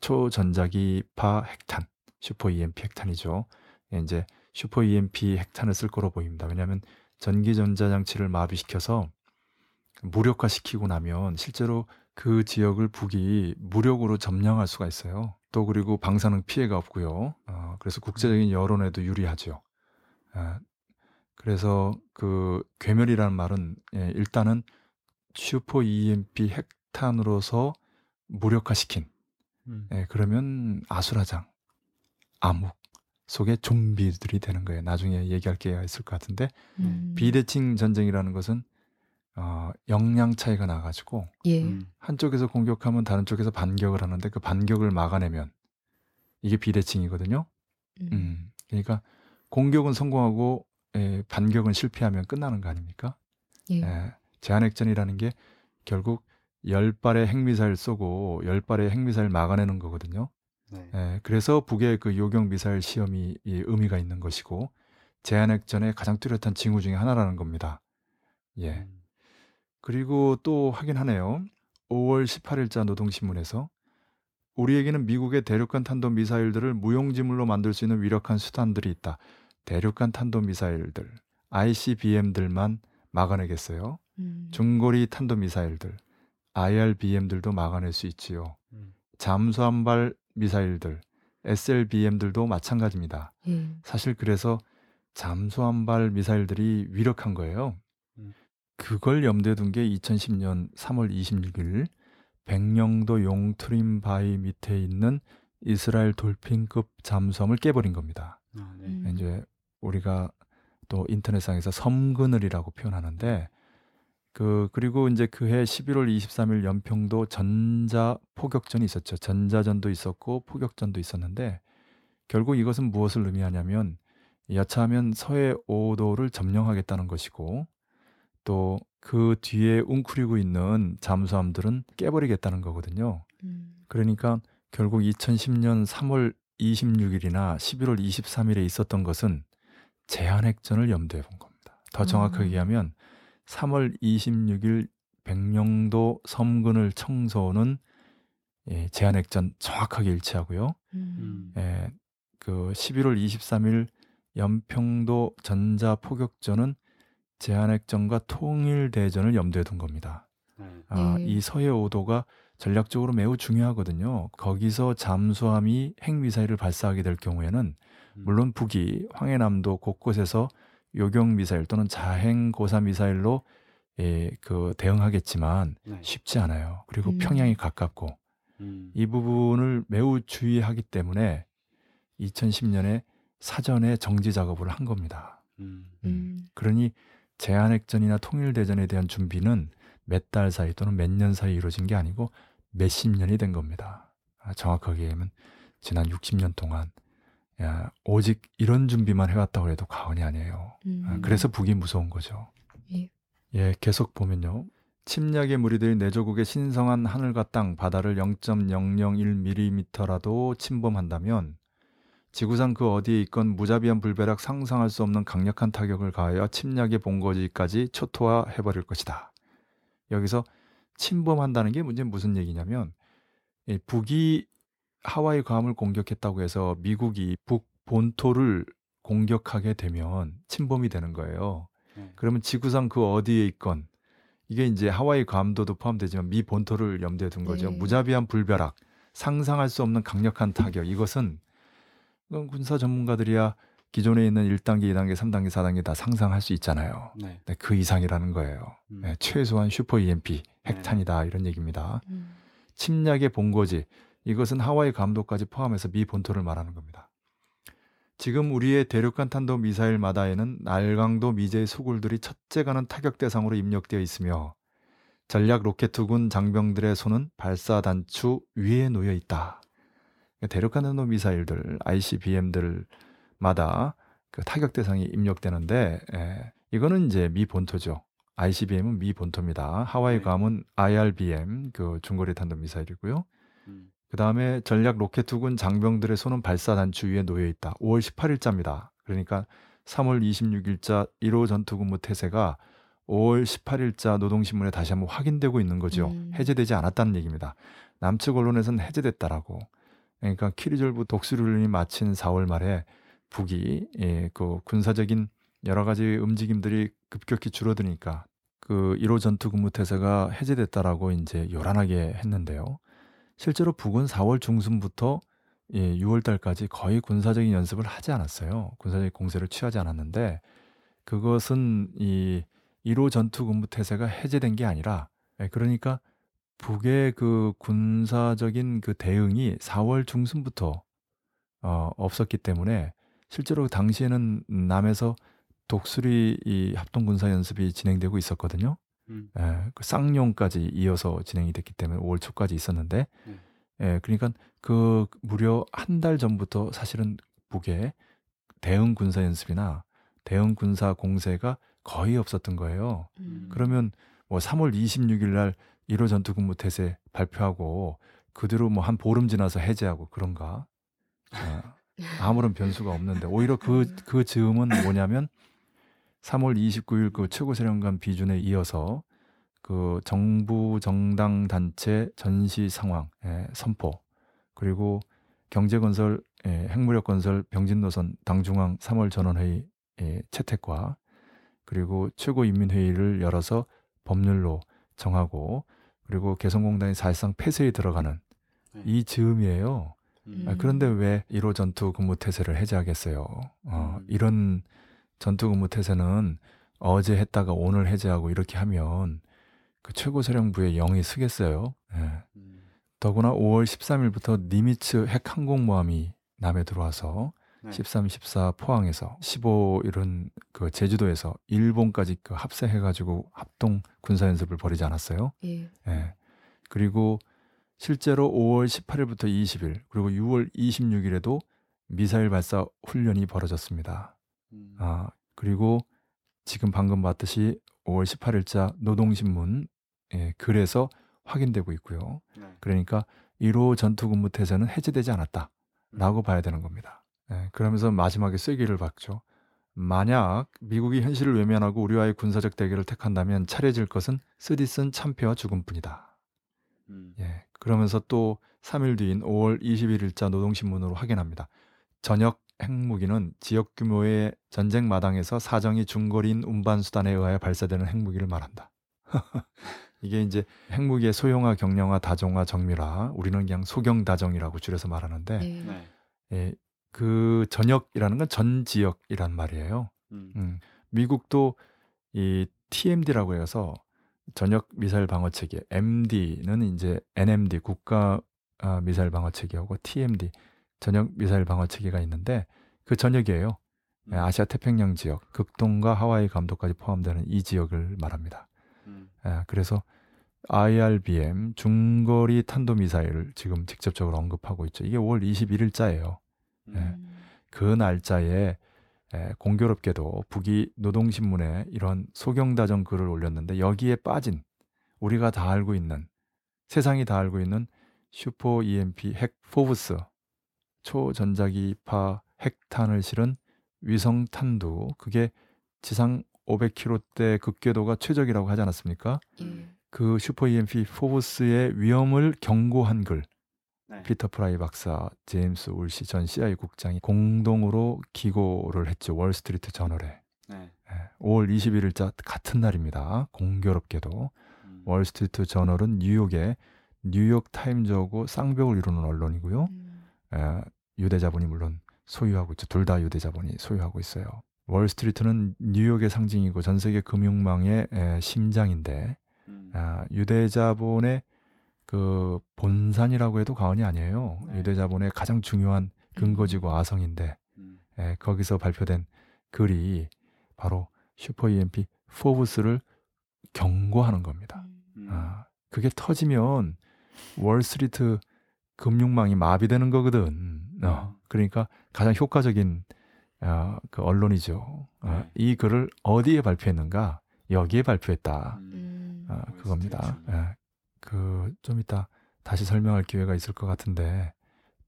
초전자기파 핵탄, 슈퍼 EMP 핵탄이죠. 예, 이제 슈퍼 EMP 핵탄을 쓸 거로 보입니다. 왜냐하면 전기 전자 장치를 마비시켜서 무력화시키고 나면 실제로 그 지역을 북이 무력으로 점령할 수가 있어요. 또 그리고 방사능 피해가 없고요. 어, 그래서 국제적인 여론에도 유리하죠. 아, 그래서 그 괴멸이라는 말은 예, 일단은 슈퍼 EMP 핵탄으로서 무력화시킨 음. 예, 그러면 아수라장, 암흑 속에 좀비들이 되는 거예요. 나중에 얘기할 기회가 있을 것 같은데 음. 비대칭 전쟁이라는 것은 어, 역량 차이가 나가지고 예. 음. 한쪽에서 공격하면 다른 쪽에서 반격을 하는데 그 반격을 막아내면 이게 비대칭이거든요. 음. 음, 그러니까 공격은 성공하고 에, 반격은 실패하면 끝나는 거 아닙니까? 예. 에, 제한핵전이라는 게 결국 열 발의 핵미사일 쏘고 열 발의 핵미사일 막아내는 거거든요. 네. 에, 그래서 북의 그 요격 미사일 시험이 이 의미가 있는 것이고 제한핵전의 가장 뚜렷한 징후 중에 하나라는 겁니다. 예. 음. 그리고 또 확인하네요. 5월 18일자 노동신문에서 우리에게는 미국의 대륙간 탄도 미사일들을 무용지물로 만들 수 있는 위력한 수단들이 있다. 대륙간 탄도 미사일들, ICBM들만 막아내겠어요. 음. 중거리 탄도 미사일들, IRBM들도 막아낼 수 있지요. 음. 잠수함발 미사일들, SLBM들도 마찬가지입니다. 예. 사실 그래서 잠수함발 미사일들이 위력한 거예요. 음. 그걸 염두에 둔 게 2010년 3월 26일 백령도 용트림 바위 밑에 있는 이스라엘 돌핀급 잠수함을 깨버린 겁니다. 아, 네. 음. 이제 우리가 또 인터넷상에서 섬그늘이라고 표현하는데 그 그리고 이제 그해 11월 23일 연평도 전자 포격전이 있었죠. 전자전도 있었고 포격전도 있었는데 결국 이것은 무엇을 의미하냐면 여차하면 서해 5도를 점령하겠다는 것이고 또 그 뒤에 웅크리고 있는 잠수함들은 깨버리겠다는 거거든요. 음. 그러니까 결국 2010년 3월 26일이나 11월 23일에 있었던 것은 제한 핵전을 염두에 본 겁니다. 더 정확하게 음. 얘기하면 3월 26일 백령도 섬근을 청소는 예, 제한 핵전 정확하게 일치하고요. 음. 예, 그 11월 23일 연평도 전자 포격전은 제한 핵전과 통일 대전을 염두에 둔 겁니다. 네. 아, 네. 이 서해 5도가 전략적으로 매우 중요하거든요. 거기서 잠수함이 핵미사일을 발사하게 될 경우에는 음. 물론 북이 황해남도 곳곳에서 요격 미사일 또는 자행 고사 미사일로 예, 그 대응하겠지만 네. 쉽지 않아요. 그리고 음. 평양이 가깝고 음. 이 부분을 매우 주의하기 때문에 2010년에 사전에 정지 작업을 한 겁니다. 음. 음. 그러니 제한핵전이나 통일대전에 대한 준비는 몇 달 사이 또는 몇 년 사이 이루어진 게 아니고 몇십 년이 된 겁니다. 아, 정확하게 얘기하면 지난 60년 동안 야, 오직 이런 준비만 해왔다고 해도 과언이 아니에요. 음. 아, 그래서 북이 무서운 거죠. 예. 예, 계속 보면요. 침략의 무리들이 내조국의 신성한 하늘과 땅, 바다를 0.001mm라도 침범한다면 지구상 그 어디에 있건 무자비한 불벼락 상상할 수 없는 강력한 타격을 가하여 침략의 본거지까지 초토화해버릴 것이다. 여기서 침범한다는 게 문제 무슨 얘기냐면 이 북이 하와이 괌을 공격했다고 해서 미국이 북 본토를 공격하게 되면 침범이 되는 거예요. 네. 그러면 지구상 그 어디에 있건 이게 이제 하와이 괌도도 포함되지만 미 본토를 염두에 둔 거죠. 네. 무자비한 불벼락, 상상할 수 없는 강력한 타격. 이것은 이건 군사 전문가들이야 기존에 있는 1단계, 2단계, 3단계, 4단계 다 상상할 수 있잖아요. 네. 네, 그 이상이라는 거예요. 음. 네, 최소한 슈퍼 EMP 핵탄이다 이런 얘기입니다. 음. 침략의 본거지 이것은 하와이 감도까지 포함해서 미 본토를 말하는 겁니다. 지금 우리의 대륙간 탄도 미사일마다에는 날강도 미제의 소굴들이 첫째 가는 타격 대상으로 입력되어 있으며 전략 로켓투군 장병들의 손은 발사 단추 위에 놓여 있다. 대륙간 탄도 미사일들 ICBM들마다 그 타격 대상이 입력되는데 예, 이거는 이제 미 본토죠. ICBM은 미 본토입니다. 하와이 네. 괌은 IRBM 그 중거리 탄도 미사일이고요. 음. 그 다음에 전략 로켓투군 장병들의 손은 발사 단추 위에 놓여 있다. 5월 18일자입니다. 그러니까 3월 26일자 1호 전투근무 태세가 5월 18일자 노동신문에 다시 한번 확인되고 있는 거죠. 음. 해제되지 않았다는 얘기입니다. 남측 언론에서는 해제됐다라고. 그러니까 키리졸브 독수리훈련이 마친 4월 말에 북이 예, 그 군사적인 여러 가지 움직임들이 급격히 줄어드니까 그 1호 전투 근무 태세가 해제됐다라고 이제 요란하게 했는데요. 실제로 북은 4월 중순부터 예, 6월 달까지 거의 군사적인 연습을 하지 않았어요. 군사적인 공세를 취하지 않았는데 그것은 이 1호 전투 근무 태세가 해제된 게 아니라 예, 그러니까 북의 그 군사적인 그 대응이 4월 중순부터 어, 없었기 때문에 실제로 당시에는 남에서 독수리 이 합동 군사 연습이 진행되고 있었거든요. 음. 예, 그 쌍용까지 이어서 진행이 됐기 때문에 5월 초까지 있었는데, 네. 예, 그러니까 그 무려 한 달 전부터 사실은 북에 대응 군사 연습이나 대응 군사 공세가 거의 없었던 거예요. 음. 그러면 뭐 3월 26일 날 1호 전투 근무 태세 발표하고 그 뒤로 뭐 한 보름 지나서 해제하고 그런가? 어, 아무런 변수가 없는데 오히려 그그 즈음은 뭐냐면 3월 29일 그 최고사령관 비준에 이어서 그 정부 정당 단체 전시 상황 예, 선포 그리고 경제건설 예, 핵무력 건설 병진 노선 당중앙 3월 전원회의 예, 채택과 그리고 최고인민회의를 열어서 법률로 정하고 그리고 개성공단이 사실상 폐쇄에 들어가는 네. 이 즈음이에요. 음. 아, 그런데 왜 1호 전투 근무 태세를 해제하겠어요? 어, 음. 이런 전투 근무 태세는 어제 했다가 오늘 해제하고 이렇게 하면 그 최고사령부의 영이 쓰겠어요. 예. 음. 더구나 5월 13일부터 니미츠 핵 항공모함이 남해 들어와서 네. 13, 14 포항에서 15일은 그 제주도에서 일본까지 그 합세해가지고 합동 군사 연습을 벌이지 않았어요. 예. 예. 그리고 실제로 5월 18일부터 20일 그리고 6월 26일에도 미사일 발사 훈련이 벌어졌습니다. 음. 아 그리고 지금 방금 봤듯이 5월 18일자 노동신문 예, 글에서 확인되고 있고요. 네. 그러니까 1호 전투근무 태세는 해제되지 음. 않았다라고 봐야 되는 겁니다. 예, 그러면서 마지막에 쐐기를 박죠. 만약 미국이 현실을 외면하고 우리와의 군사적 대결을 택한다면 차려질 것은 쓰디쓴 참패와 죽음뿐이다. 음. 예, 그러면서 또 3일 뒤인 5월 21일자 노동신문으로 확인합니다. 전역 핵무기는 지역 규모의 전쟁 마당에서 사정이 중거리인 운반 수단에 의하여 발사되는 핵무기를 말한다. 이게 이제 핵무기의 소형화, 경량화, 다종화, 정밀화, 우리는 그냥 소경 다정이라고 줄여서 말하는데 네. 네. 예, 그 전역이라는 건 전 지역이란 말이에요. 음. 음, 미국도 이 TMD라고 해서 전역 미사일 방어 체계, MD는 이제 NMD 국가 아, 미사일 방어 체계하고 TMD 전역 미사일 방어 체계가 있는데 그 전역이에요. 음. 예, 아시아 태평양 지역, 극동과 하와이 감도까지 포함되는 이 지역을 말합니다. 음. 예, 그래서 IRBM 중거리 탄도 미사일을 지금 직접적으로 언급하고 있죠. 이게 5월 21일자예요. 음. 네. 음. 그 날짜에 에, 공교롭게도 북이 노동신문에 이런 소경다정 글을 올렸는데 여기에 빠진 우리가 다 알고 있는 세상이 다 알고 있는 슈퍼 EMP 핵 FOBS 초전자기파 핵탄을 실은 위성 탄두 그게 지상 500km대 극궤도가 최적이라고 하지 않았습니까? 예. 그 슈퍼 EMP FOBS의 위험을 경고한 글 네. 피터 프라이 박사, 제임스 울시 전 CIA 국장이 공동으로 기고를 했죠. 월스트리트 저널에. 네. 예, 5월 21일자 같은 날입니다. 공교롭게도 음. 월스트리트 저널은 뉴욕의 뉴욕 타임즈하고 쌍벽을 이루는 언론이고요. 음. 에, 유대자본이 물론 소유하고 있죠. 둘 다 유대 자본이 소유하고 있어요. 월스트리트는 뉴욕의 상징이고 전 세계 금융망의 에, 심장인데 음. 아, 유대 자본의 그 본산이라고 해도 과언이 아니에요. 네. 유대 자본의 가장 중요한 근거지고 아성인데 음. 에, 거기서 발표된 글이 바로 슈퍼 EMP 포브스를 경고하는 겁니다. 음. 아, 그게 터지면 월스트리트 금융망이 마비되는 거거든. 어, 음. 그러니까 가장 효과적인 어, 그 언론이죠. 어, 네. 이 글을 어디에 발표했는가? 여기에 발표했다. 음. 음. 아, 월스트리트 그겁니다. 저널. 예. 그좀 이따 다시 설명할 기회가 있을 것 같은데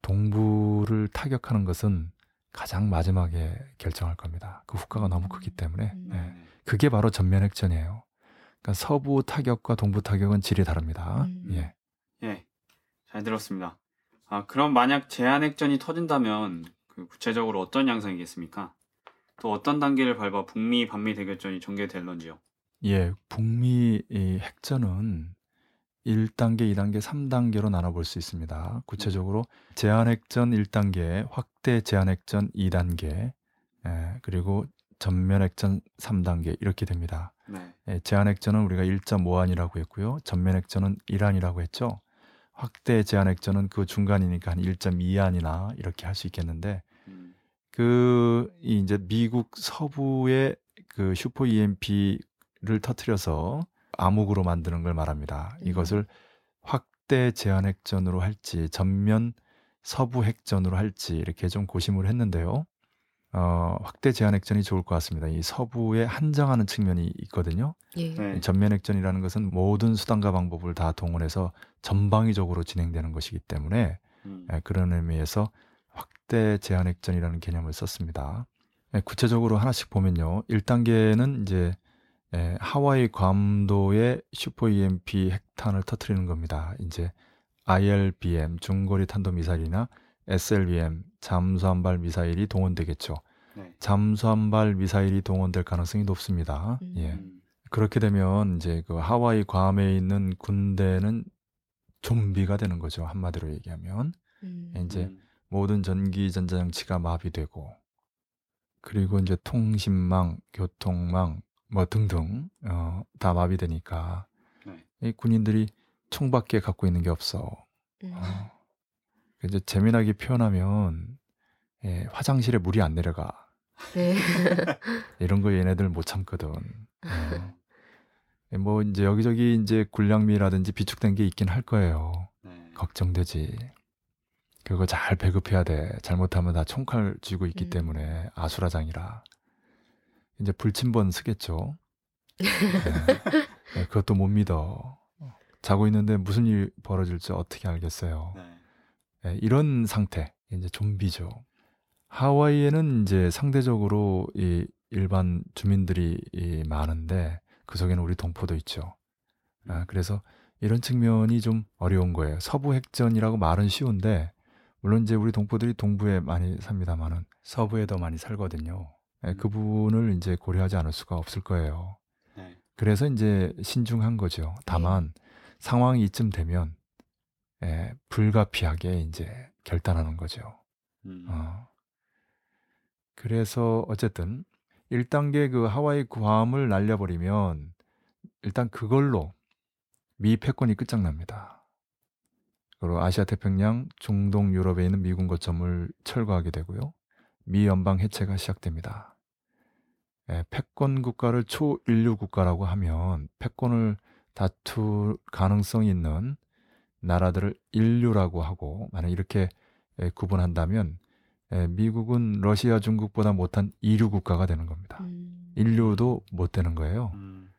동부를 타격하는 것은 가장 마지막에 결정할 겁니다. 그 후과가 너무 크기 때문에 음. 예. 네. 그게 바로 전면 핵전이에요. 그러니까 서부 타격과 동부 타격은 질이 다릅니다. 음. 예. 예, 잘 들었습니다. 아, 그럼 만약 제한 핵전이 터진다면 그 구체적으로 어떤 양상이겠습니까? 또 어떤 단계를 밟아 북미 반미 대결전이 전개될런지요? 예, 북미 이 핵전은 1단계, 2단계, 3단계로 나눠볼 수 있습니다. 구체적으로 제한핵전 1단계, 확대 제한핵전 2단계, 예, 그리고 전면핵전 3단계 이렇게 됩니다. 네, 예, 제한핵전은 우리가 1.5안이라고 했고요. 전면핵전은 1안이라고 했죠. 확대 제한핵전은 그 중간이니까 한 1.2안이나 이렇게 할 수 있겠는데 음, 그이 이제 미국 서부의 그 슈퍼 EMP를 터트려서 암흑으로 만드는 걸 말합니다. 음. 이것을 확대 제한 핵전으로 할지 전면 서부 핵전으로 할지 이렇게 좀 고심을 했는데요. 어, 확대 제한 핵전이 좋을 것 같습니다. 이 서부에 한정하는 측면이 있거든요. 예. 네. 이 전면 핵전이라는 것은 모든 수단과 방법을 다 동원해서 전방위적으로 진행되는 것이기 때문에 음, 예, 그런 의미에서 확대 제한 핵전이라는 개념을 썼습니다. 예, 구체적으로 하나씩 보면요. 1단계는 이제 예, 하와이 괌도의 슈퍼 EMP 핵탄을 터트리는 겁니다. 이제 ILBM 중거리 탄도 미사일이나 SLBM 잠수함발 미사일이 동원되겠죠. 네, 잠수함발 미사일이 동원될 가능성이 높습니다. 음. 예. 음, 그렇게 되면 이제 그 하와이 괌에 있는 군대는 좀비가 되는 거죠. 한마디로 얘기하면 음. 이제 음, 모든 전기 전자장치가 마비되고 그리고 이제 통신망, 교통망 뭐 등등 어, 다 마비되니까 네. 이 군인들이 총밖에 갖고 있는 게 없어. 음. 어. 이제 재미나게 표현하면 예, 화장실에 물이 안 내려가. 네. 이런 거 얘네들 못 참거든. 어. 예, 뭐 이제 여기저기 이제 군량미라든지 비축된 게 있긴 할 거예요. 네, 걱정되지. 그거 잘 배급해야 돼. 잘못하면 다 총칼 쥐고 있기 음. 때문에 아수라장이라. 이제 불침번 쓰겠죠. 네. 네, 그것도 못 믿어. 자고 있는데 무슨 일이 벌어질지 어떻게 알겠어요. 네, 네, 이런 상태, 이제 좀비죠. 하와이에는 이제 상대적으로 이 일반 주민들이 이 많은데 그 속에는 우리 동포도 있죠. 아, 그래서 이런 측면이 좀 어려운 거예요. 서부 핵전이라고 말은 쉬운데 물론 이제 우리 동포들이 동부에 많이 삽니다만은 서부에 더 많이 살거든요. 예, 그 부분을 이제 고려하지 않을 수가 없을 거예요. 네, 그래서 이제 신중한 거죠. 다만 상황이 이쯤 되면 예, 불가피하게 이제 결단하는 거죠. 음, 어. 그래서 어쨌든 1단계 그 하와이 구함을 날려버리면 일단 그걸로 미 패권이 끝장납니다. 그리고 아시아 태평양, 중동, 유럽에 있는 미군 거점을 철거하게 되고요. 미 연방 해체가 시작됩니다. 예, 패권 국가를 초인류 국가라고 하면 패권을 다툴 가능성이 있는 나라들을 인류라고 하고 만약 이렇게 예, 구분한다면 예, 미국은 러시아, 중국보다 못한 이류 국가가 되는 겁니다. 음. 인류도 못 되는 거예요. 음,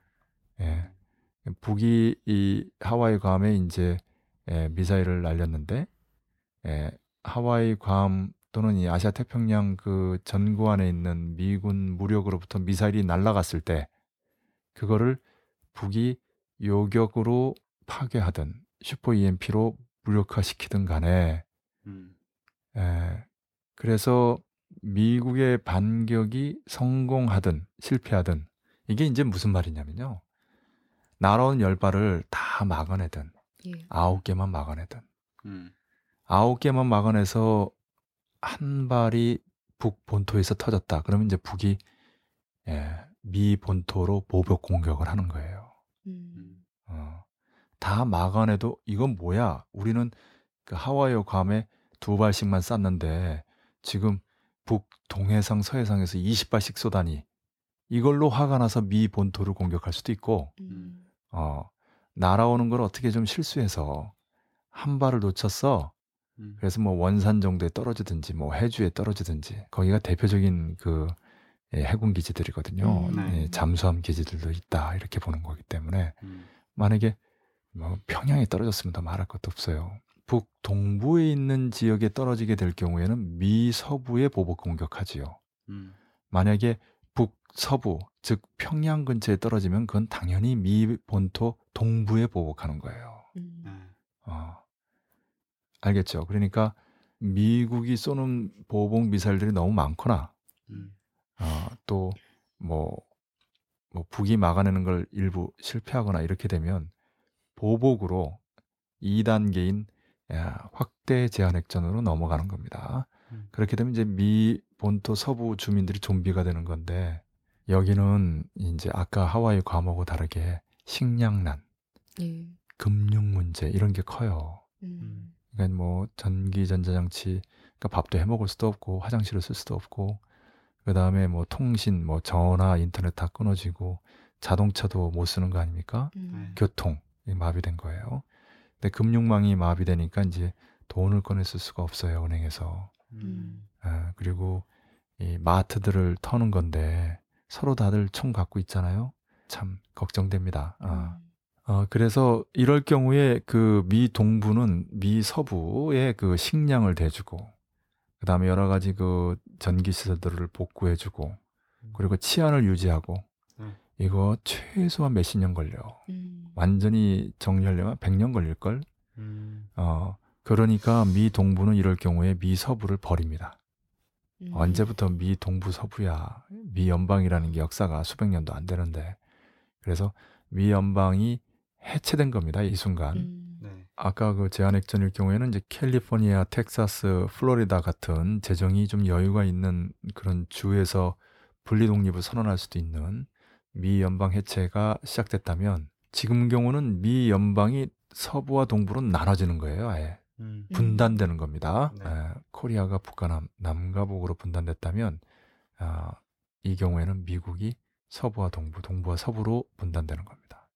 예. 북이 이 하와이 괌에 이제 예, 미사일을 날렸는데 예, 하와이 괌 또는 이 아시아 태평양 그 전구 안에 있는 미군 무력으로부터 미사일이 날아갔을 때 그거를 북이 요격으로 파괴하든 슈퍼 EMP로 무력화시키든 간에 음. 에, 그래서 미국의 반격이 성공하든 실패하든 이게 이제 무슨 말이냐면요. 날아온 열 발을 다 막아내든 예. 아홉 개만 막아내든 음. 아홉 개만 막아내서 한 발이 북 본토에서 터졌다. 그러면 이제 북이 예, 미 본토로 보복 공격을 하는 거예요. 음. 음. 어, 다 막아내도 이건 뭐야? 우리는 그 하와이 괌에 두 발씩만 쐈는데 지금 북 동해상 서해상에서 20발씩 쏘다니 이걸로 화가 나서 미 본토를 공격할 수도 있고 음. 어, 날아오는 걸 어떻게 좀 실수해서 한 발을 놓쳤어. 음. 그래서 뭐 원산 정도에 떨어지든지 뭐 해주에 떨어지든지 거기가 대표적인 그 예, 해군 기지들이거든요. 음, 네. 예, 잠수함 기지들도 있다 이렇게 보는 거기 때문에 음. 만약에 뭐 평양에 떨어졌으면 더 말할 것도 없어요. 북 동부에 있는 지역에 떨어지게 될 경우에는 미 서부에 보복 공격하지요. 음. 만약에 북 서부 즉 평양 근처에 떨어지면 그건 당연히 미 본토 동부에 보복하는 거예요. 음. 네. 어. 알겠죠? 그러니까 미국이 쏘는 보복 미사일들이 너무 많거나 음. 어, 또뭐 뭐 북이 막아내는 걸 일부 실패하거나 이렇게 되면 보복으로 2단계인 확대 제한 핵전으로 넘어가는 겁니다. 음. 그렇게 되면 이제 미 본토 서부 주민들이 좀비가 되는 건데 여기는 이제 아까 하와이 괌하고 다르게 식량난, 예. 금융 문제 이런 게 커요. 음. 그러니까 뭐 전기 전자장치, 그러니까 밥도 해 먹을 수도 없고 화장실을 쓸 수도 없고 그 다음에 뭐 통신, 뭐 전화, 인터넷 다 끊어지고 자동차도 못 쓰는 거 아닙니까? 음. 교통 이 마비된 거예요. 근데 금융망이 마비되니까 이제 돈을 꺼내 쓸 수가 없어요 은행에서. 음. 아, 그리고 이 마트들을 터는 건데 서로 다들 총 갖고 있잖아요. 참 걱정됩니다. 아. 음. 어, 그래서 이럴 경우에 그 미 동부는 미 서부에 그 식량을 대주고 그 다음에 여러 가지 그 전기 시설들을 복구해주고 그리고 치안을 유지하고 네. 이거 최소한 몇십 년 걸려. 음. 완전히 정리하려면 100년 걸릴 걸? 음. 어, 그러니까 미 동부는 이럴 경우에 미 서부를 버립니다. 음. 언제부터 미 동부 서부야? 미 연방이라는 게 역사가 수백 년도 안 되는데. 그래서 미 연방이 해체된 겁니다. 이 순간. 음. 네. 아까 그 제한핵전일 경우에는 이제 캘리포니아, 텍사스, 플로리다 같은 재정이 좀 여유가 있는 그런 주에서 분리 독립을 선언할 수도 있는 미 연방 해체가 시작됐다면 지금 경우는 미 연방이 서부와 동부로 나눠지는 거예요. 아예 음. 분단되는 겁니다. 네. 에, 코리아가 북과 남, 남과 북으로 분단됐다면 아, 이 경우에는 미국이 서부와 동부, 동부와 서부로 분단되는 겁니다.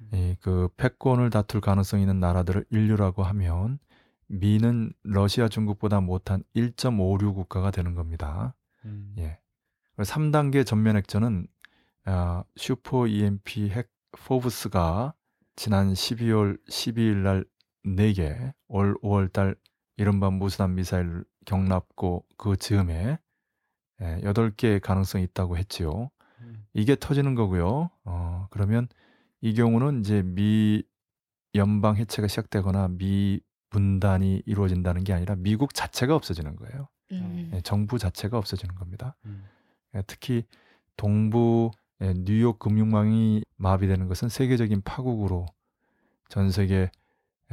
음. 이그 패권을 다툴 가능성이 있는 나라들을 인류라고 하면 미는 러시아, 중국보다 못한 1.56 국가가 되는 겁니다. 음. 예. 3단계 전면 핵전은 아, 슈퍼 EMP 핵 포브스가 지난 12월 12일 날 4개, 올 5월 달 이른바 무수단 미사일 경납고 그 즈음에 예, 8개의 가능성이 있다고 했지요. 음. 이게 터지는 거고요. 어, 그러면 이 경우는 이제 미 연방 해체가 시작되거나 미 분단이 이루어진다는 게 아니라 미국 자체가 없어지는 거예요. 음. 예, 정부 자체가 없어지는 겁니다. 음. 예, 특히 동부 예, 뉴욕 금융망이 마비되는 것은 세계적인 파국으로 전 세계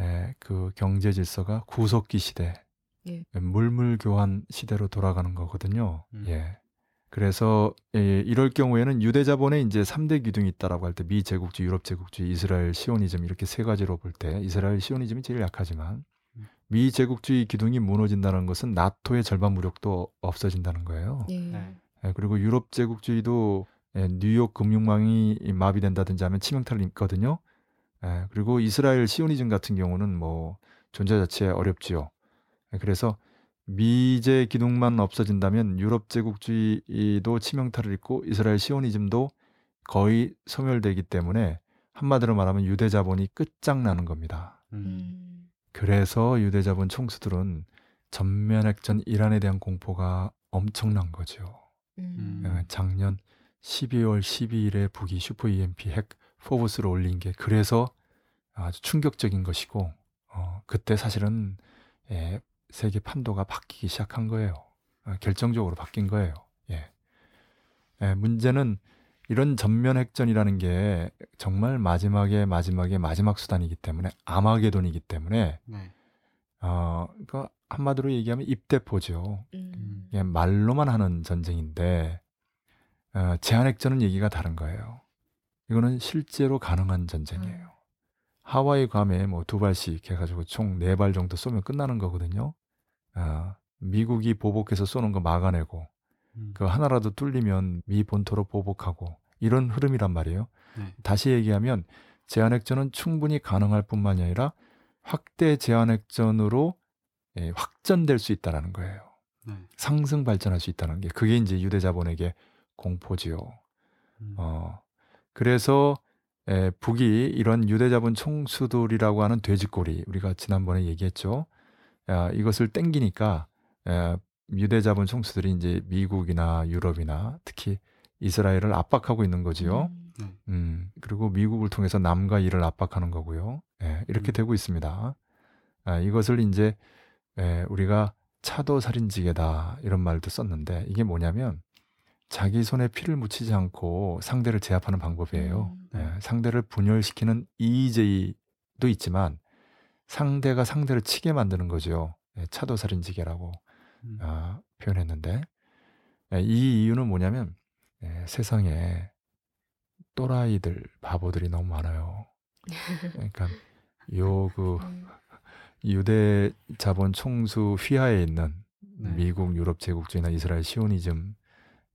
예, 그 경제 질서가 구석기 시대, 예. 예, 물물 교환 시대로 돌아가는 거거든요. 음. 예. 그래서 예, 이럴 경우에는 유대 자본에 이제 3대 기둥이 있다라고 할 때 미 제국주의, 유럽 제국주의, 이스라엘 시오니즘 이렇게 세 가지로 볼 때 이스라엘 시오니즘이 제일 약하지만 음. 미 제국주의 기둥이 무너진다는 것은 나토의 절반 무력도 없어진다는 거예요. 예. 네. 예, 그리고 유럽 제국주의도 예, 뉴욕 금융망이 마비된다든지 하면 치명타를 입거든요. 예, 그리고 이스라엘 시오니즘 같은 경우는 뭐 존재 자체 어렵지요. 예, 그래서 미제 기둥만 없어진다면 유럽 제국주의도 치명타를 입고 이스라엘 시오니즘도 거의 소멸되기 때문에 한마디로 말하면 유대 자본이 끝장나는 겁니다. 음. 음. 그래서 유대 자본 총수들은 전면 핵전 이란에 대한 공포가 엄청난 거죠. 음. 예, 작년 12월 12일에 북이 슈퍼 EMP 핵 포브스를 올린 게 그래서 아주 충격적인 것이고 어, 그때 사실은 예, 세계 판도가 바뀌기 시작한 거예요. 어, 결정적으로 바뀐 거예요. 예. 예, 문제는 이런 전면 핵전이라는 게 정말 마지막에 마지막에 마지막 수단이기 때문에 아마게돈이기 때문에 네. 어, 그 한마디로 얘기하면 입대포죠. 음. 예, 말로만 하는 전쟁인데 어, 제한핵전은 얘기가 다른 거예요. 이거는 실제로 가능한 전쟁이에요. 음. 하와이 괌에 뭐 두 발씩 해가지고 총 네 발 정도 쏘면 끝나는 거거든요. 어, 미국이 보복해서 쏘는 거 막아내고 음. 그 하나라도 뚫리면 미 본토로 보복하고 이런 흐름이란 말이에요. 네. 다시 얘기하면 제한핵전은 충분히 가능할 뿐만이 아니라 확대 제한핵전으로 예, 확전될 수 있다라는 거예요. 네. 상승 발전할 수 있다는 게 그게 이제 유대 자본에게 공포지요. 음. 어, 그래서 에, 북이 이런 유대자본 총수들이라고 하는 돼지꼬리 우리가 지난번에 얘기했죠. 야, 이것을 땡기니까 에, 유대자본 총수들이 이제 미국이나 유럽이나 특히 이스라엘을 압박하고 있는 거지요. 음. 음, 그리고 미국을 통해서 남과 이를 압박하는 거고요. 예, 이렇게 음. 되고 있습니다. 아, 이것을 이제 예, 우리가 차도 살인지게다 이런 말도 썼는데 이게 뭐냐면 자기 손에 피를 묻히지 않고 상대를 제압하는 방법이에요. 음. 예, 상대를 분열시키는 EJ도 있지만 상대가 상대를 치게 만드는 거죠. 예, 차도 살인지게라고 음. 아, 표현했는데 예, 이 이유는 뭐냐면 예, 세상에 또라이들 바보들이 너무 많아요. 그러니까 요그 음. 유대 자본 총수 휘하에 있는 네. 미국, 유럽 제국주의나 이스라엘 시오니즘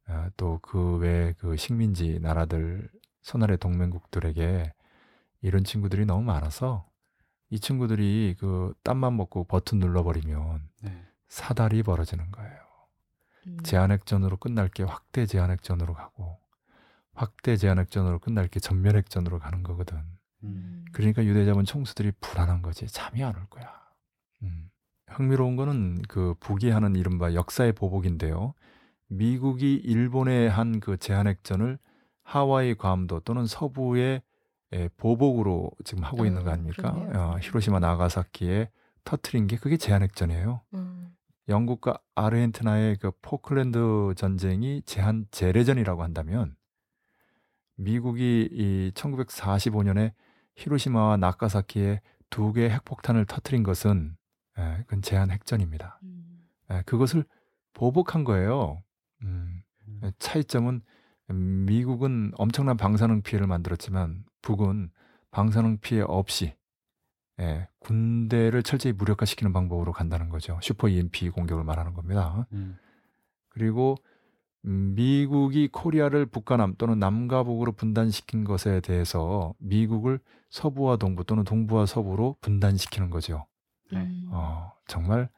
아, 또그 외 그 식민지 나라들 손아래 동맹국들에게 이런 친구들이 너무 많아서 이 친구들이 그 땀만 먹고 버튼 눌러버리면 네. 사달이 벌어지는 거예요. 음. 제한핵전으로 끝날 게 확대 제한핵전으로 가고 확대 제한핵전으로 끝날 게 전면핵전으로 가는 거거든. 음. 그러니까 유대자본 총수들이 불안한 거지. 잠이 안 올 거야. 음. 흥미로운 거는 그 북이 하는 이른바 역사의 보복인데요. 미국이 일본에 한 그 제한핵전을 하와이 괌도 또는 서부의 에, 보복으로 지금 하고 있는 거 어, 아닙니까? 어, 히로시마 나가사키에 터트린 게 그게 제한핵전이에요. 음. 영국과 아르헨티나의 그 포클랜드 전쟁이 제한 재래전이라고 한다면 미국이 이 1945년에 히로시마와 나가사키에 두 개의 핵폭탄을 터트린 것은 예, 그건 제한 핵전입니다. 음. 예, 그것을 보복한 거예요. 음, 음. 차이점은 미국은 엄청난 방사능 피해를 만들었지만 북은 방사능 피해 없이 예, 군대를 철저히 무력화시키는 방법으로 간다는 거죠. 슈퍼 EMP 공격을 말하는 겁니다. 음. 그리고 음, 미국이 코리아를 북과 남 또는 남과 북으로 분단시킨 것에 대해서 미국을 서부와 동부 또는 동부와 서부로 분단시키는 거죠. 네. 음. 어, 정말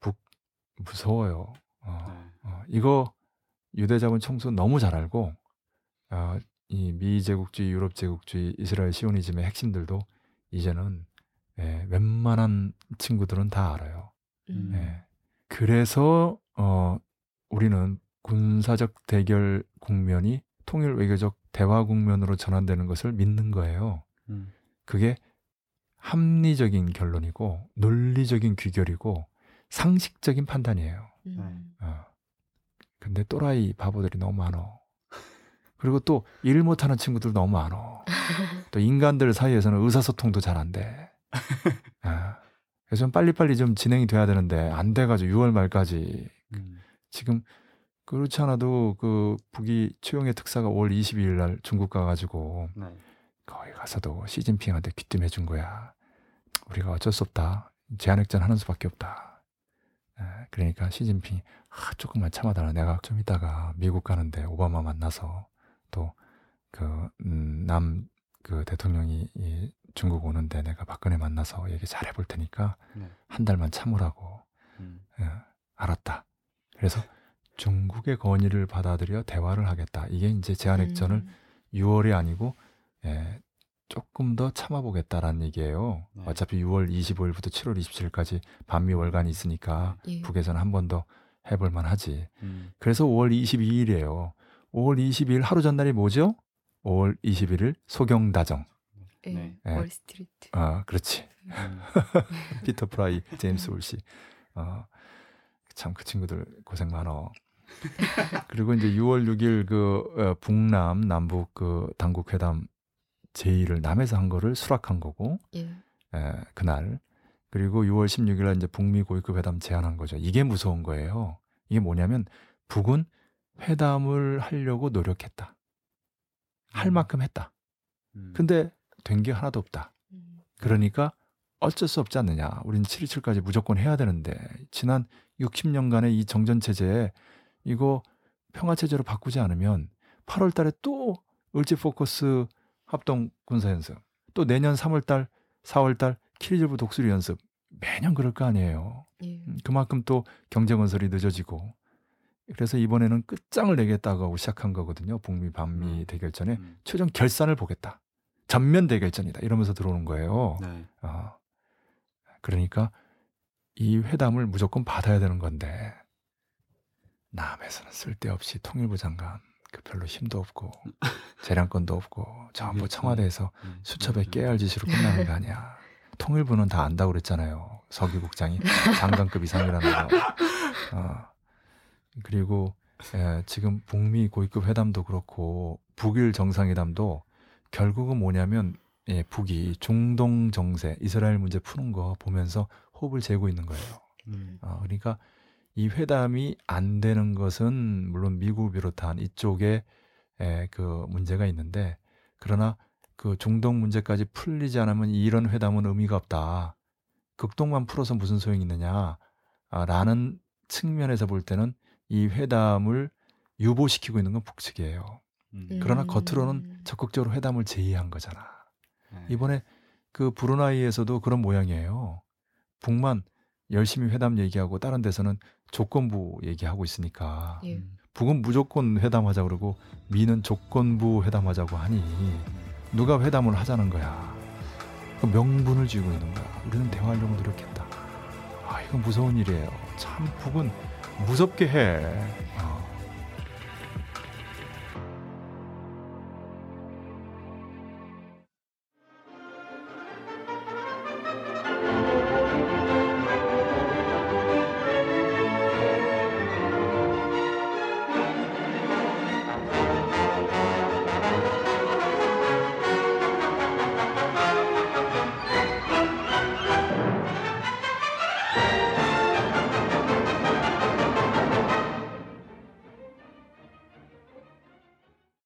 북 무서워요. 어, 네. 어, 이거 유대 자본 총수 너무 잘 알고 어, 이 미제국주의, 유럽 제국주의, 이스라엘 시오니즘의 핵심들도 이제는 예, 웬만한 친구들은 다 알아요. 음. 예. 그래서 어, 우리는 군사적 대결 국면이 통일 외교적 대화 국면으로 전환되는 것을 믿는 거예요. 음. 그게 합리적인 결론이고 논리적인 귀결이고 상식적인 판단이에요. 음. 어. 근데 또라이 바보들이 너무 많어. 그리고 또 일 못하는 친구들 너무 많어. 또 인간들 사이에서는 의사소통도 잘 안 돼. 아, 그래서 좀 빨리빨리 좀 진행이 돼야 되는데 안 돼가지고 6월 말까지 음. 지금 그렇지 않아도 그 북이 최용의 특사가 5월 22일 날 중국 가가지고 네. 거기 가서도 시진핑한테 귀띔해 준 거야. 우리가 어쩔 수 없다. 제한핵전 하는 수밖에 없다. 에, 그러니까 시진핑이 아, 조금만 참아달라. 내가 좀 이따가 미국 가는데 오바마 만나서 또그남그 대통령이 이 중국 오는데 내가 박근혜 만나서 얘기 잘 해볼 테니까 네. 한 달만 참으라고. 음. 예, 알았다. 그래서 중국의 건의를 받아들여 대화를 하겠다. 이게 이제 제한핵전을 음. 6월이 아니고 예, 조금 더 참아보겠다라는 얘기예요. 네. 어차피 6월 25일부터 7월 27일까지 반미 월간이 있으니까 예. 북에서는 한 번 더 해볼 만하지. 음. 그래서 5월 22일이에요. 5월 22일 하루 전날이 뭐죠? 5월 21일 소경다정. 예. 네. 예. 월스트리트. 아, 그렇지. 음. 피터 프라이, 제임스 울시. 어, 참그 친구들 고생 많어. 그리고 이제 6월 6일 그 어, 북남 남북 그 당국 회담 제의를 남에서 한 거를 수락한 거고 예. 에, 그날 그리고 6월 16일 날 이제 북미 고위급 회담 제안한 거죠. 이게 무서운 거예요. 이게 뭐냐면 북은 회담을 하려고 노력했다. 할 음. 만큼 했다. 음. 근데 된 게 하나도 없다. 음. 그러니까 어쩔 수 없지 않느냐. 우린 727까지 무조건 해야 되는데 지난 60년간의 이 정전 체제에 이거 평화 체제로 바꾸지 않으면 8월 달에 또 을지 포커스 합동 군사 연습. 또 내년 3월 달, 4월 달 키리즈부 독수리 연습. 매년 그럴 거 아니에요. 예. 음, 그만큼 또 경제 건설이 늦어지고 그래서 이번에는 끝장을 내겠다고 하고 시작한 거거든요. 북미 반미 음. 대결전에 음. 최종 결산을 보겠다. 전면 대결전이다. 이러면서 들어오는 거예요. 네. 어. 그러니까 이 회담을 무조건 받아야 되는 건데 남에서는 쓸데없이 통일부 장관 그 별로 힘도 없고 재량권도 없고 전부. 청와대에서 음. 수첩에 맞아요. 깨알 짓으로 끝나는 거 아니야. 통일부는 다 안다고 그랬잖아요. 서기 국장이 장관급 이상이라는 거. 어. 그리고 예, 지금 북미 고위급 회담도 그렇고 북일 정상회담도 결국은 뭐냐면 예, 북이 중동 정세, 이스라엘 문제 푸는 거 보면서 호흡을 재고 있는 거예요. 음. 어, 그러니까 이 회담이 안 되는 것은 물론 미국을 비롯한 이쪽에 에, 그 문제가 있는데 그러나 그 중동 문제까지 풀리지 않으면 이런 회담은 의미가 없다. 극동만 풀어서 무슨 소용이 있느냐? 아, 라는 측면에서 볼 때는 이 회담을 유보시키고 있는 건 북측이에요. 음. 그러나 음. 겉으로는 적극적으로 회담을 제의한 거잖아. 네. 이번에 그 브루나이에서도 그런 모양이에요. 북만 열심히 회담 얘기하고 다른 데서는 조건부 얘기하고 있으니까 예. 음. 북은 무조건 회담하자 그러고 미는 조건부 회담하자고 하니 누가 회담을 하자는 거야. 그 명분을 쥐고 있는 거야. 우리는 대화하려고 노력했다. 아 이건 무서운 일이에요. 참 북은 무섭게 해. 어.